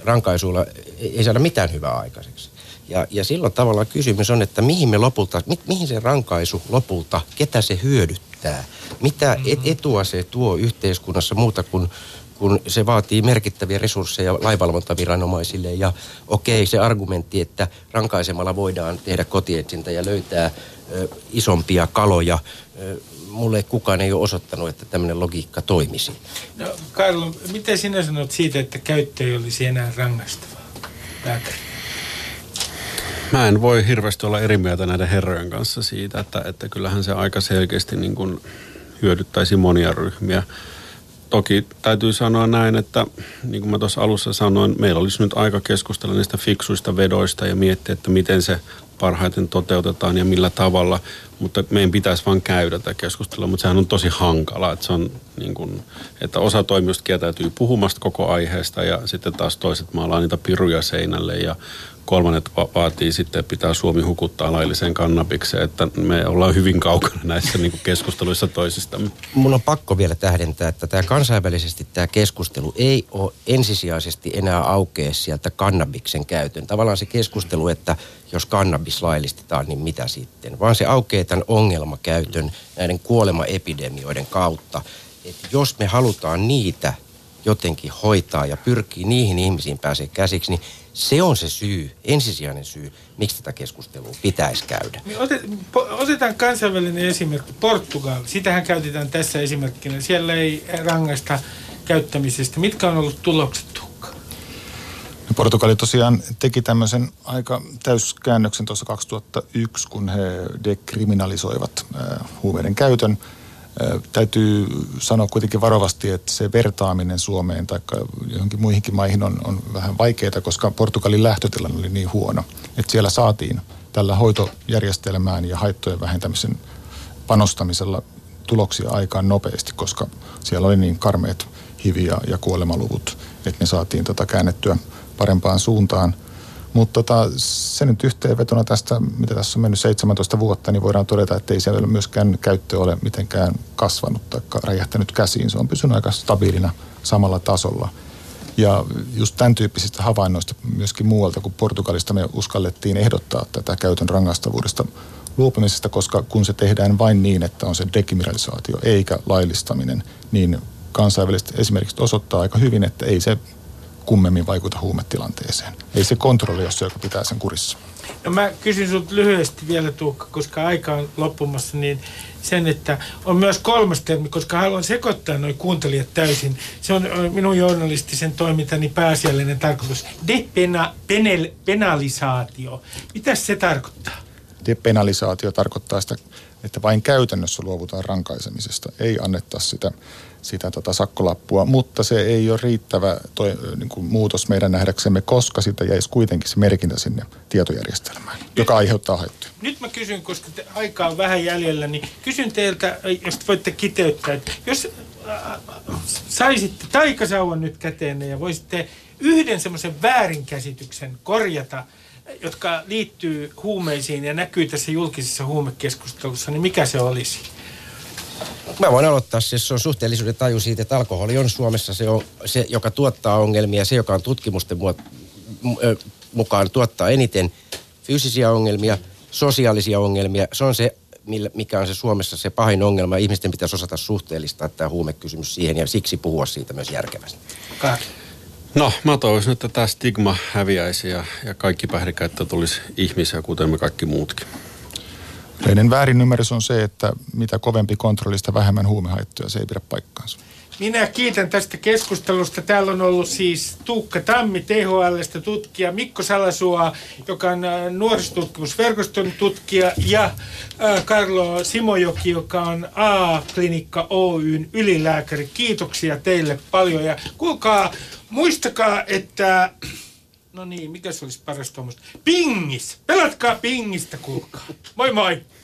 rankaisuilla ei saada mitään hyvää aikaiseksi. Ja, ja silloin tavallaan kysymys on, että mihin me lopulta, mi, mihin se rankaisu lopulta, ketä se hyödyttää? Mitä mm-hmm. etua se tuo yhteiskunnassa muuta kuin kun se vaatii merkittäviä resursseja laivalvontaviranomaisille. Ja okei, se argumentti, että rankaisemalla voidaan tehdä kotietsintä ja löytää ö, isompia kaloja, ö, mulle kukaan ei ole osoittanut, että tämmöinen logiikka toimisi. No Karlo, miten sinä sanot siitä, että käyttö ei olisi enää rangaistavaa? Lääkäri. Mä en voi hirveästi olla eri mieltä näiden herrojen kanssa siitä, että, että kyllähän se aika selkeästi niin kuin hyödyttäisi monia ryhmiä toki täytyy sanoa näin, että niin kuin mä tuossa alussa sanoin, meillä olisi nyt aika keskustella niistä fiksuista vedoista ja miettiä, että miten se parhaiten toteutetaan ja millä tavalla, mutta meidän pitäisi vain käydä tätä keskustelua, mutta sehän on tosi hankala, että, se on niin kuin, että osa toimijoista kieltäytyy puhumasta koko aiheesta ja sitten taas toiset maalaa niitä piruja seinälle ja kolmannet va- vaatii sitten, että pitää Suomi hukuttaa lailliseen kannabikseen, että me ollaan hyvin kaukana näissä niin keskusteluissa toisistamme. Mun on pakko vielä tähdentää, että tämä kansainvälisesti tämä keskustelu ei ole ensisijaisesti enää aukea sieltä kannabiksen käytön. Tavallaan se keskustelu, että jos kannabis laillistetaan, niin mitä sitten? Vaan se aukeaa tämän ongelmakäytön näiden kuolemaepidemioiden kautta. Että jos me halutaan niitä jotenkin hoitaa ja pyrkii niihin ihmisiin pääsee käsiksi, niin se on se syy, ensisijainen syy, miksi tätä keskustelua pitäisi käydä. Niin otetaan kansainvälinen esimerkki, Portugal. Sitähän käytetään tässä esimerkkinä. Siellä ei rangaista käyttämisestä. Mitkä on ollut tulokset, Tukka? No Portugali tosiaan teki tämmöisen aika täyskäännöksen tuossa 2001, kun he dekriminalisoivat huumeiden käytön – Täytyy sanoa kuitenkin varovasti, että se vertaaminen Suomeen tai johonkin muihinkin maihin on, on vähän vaikeaa, koska Portugalin lähtötilanne oli niin huono, että siellä saatiin tällä hoitojärjestelmään ja haittojen vähentämisen panostamisella tuloksia aikaan nopeasti, koska siellä oli niin karmeet hivi- ja, kuolemaluvut, että ne saatiin tota käännettyä parempaan suuntaan – mutta tota, se nyt yhteenvetona tästä, mitä tässä on mennyt 17 vuotta, niin voidaan todeta, että ei siellä myöskään käyttö ole mitenkään kasvanut tai räjähtänyt käsiin. Se on pysynyt aika stabiilina samalla tasolla. Ja just tämän tyyppisistä havainnoista myöskin muualta kuin Portugalista me uskallettiin ehdottaa tätä käytön rangaistavuudesta luopumisesta, koska kun se tehdään vain niin, että on se dekriminalisaatio eikä laillistaminen, niin kansainvälisesti esimerkiksi osoittaa aika hyvin, että ei se kummemmin vaikuta huumetilanteeseen. Ei se kontrolli ole se, joka pitää sen kurissa. No mä kysyn sinulta lyhyesti vielä Tuukka, koska aika on loppumassa, niin sen, että on myös kolmas termi, koska haluan sekoittaa noin kuuntelijat täysin. Se on minun journalistisen toimintani pääasiallinen tarkoitus. Depenalisaatio. Mitä se tarkoittaa? Depenalisaatio tarkoittaa sitä, että vain käytännössä luovutaan rankaisemisesta. Ei annetta sitä sitä tota sakkolappua, mutta se ei ole riittävä toi, niin kuin muutos meidän nähdäksemme, koska sitä jäisi kuitenkin se merkintä sinne tietojärjestelmään, nyt, joka aiheuttaa haittoja. Nyt mä kysyn, koska te, aika on vähän jäljellä, niin kysyn teiltä, jos voitte kiteyttää, että jos äh, saisitte taikasauvan nyt käteen ja voisitte yhden semmoisen väärinkäsityksen korjata, jotka liittyy huumeisiin ja näkyy tässä julkisessa huumekeskustelussa, niin mikä se olisi? Mä voin aloittaa, siis se on suhteellisuuden taju siitä, että alkoholi on Suomessa se, on, se joka tuottaa ongelmia, se, joka on tutkimusten mukaan tuottaa eniten fyysisiä ongelmia, sosiaalisia ongelmia. Se on se, mikä on se Suomessa se pahin ongelma. Ihmisten pitäisi osata suhteellistaa tämä huumekysymys siihen ja siksi puhua siitä myös järkevästi. No, mä toivoisin, että tämä stigma häviäisi ja, ja kaikki päihdekäyttö tulisi ihmisiä, kuten me kaikki muutkin. Yleinen väärinymmärrys on se, että mitä kovempi kontrollista, vähemmän huumehaittoja. Se ei pidä paikkaansa. Minä kiitän tästä keskustelusta. Täällä on ollut siis Tuukka Tammi THLstä tutkija, Mikko Salasua, joka on äh, nuorisotutkimusverkoston tutkija, ja äh, Karlo Simojoki, joka on A-klinikka Oyn ylilääkäri. Kiitoksia teille paljon ja kuulkaa, muistakaa, että No niin, mikä se olisi paras tuommoista? Pingis! Pelatkaa pingistä, kuulkaa. Moi moi!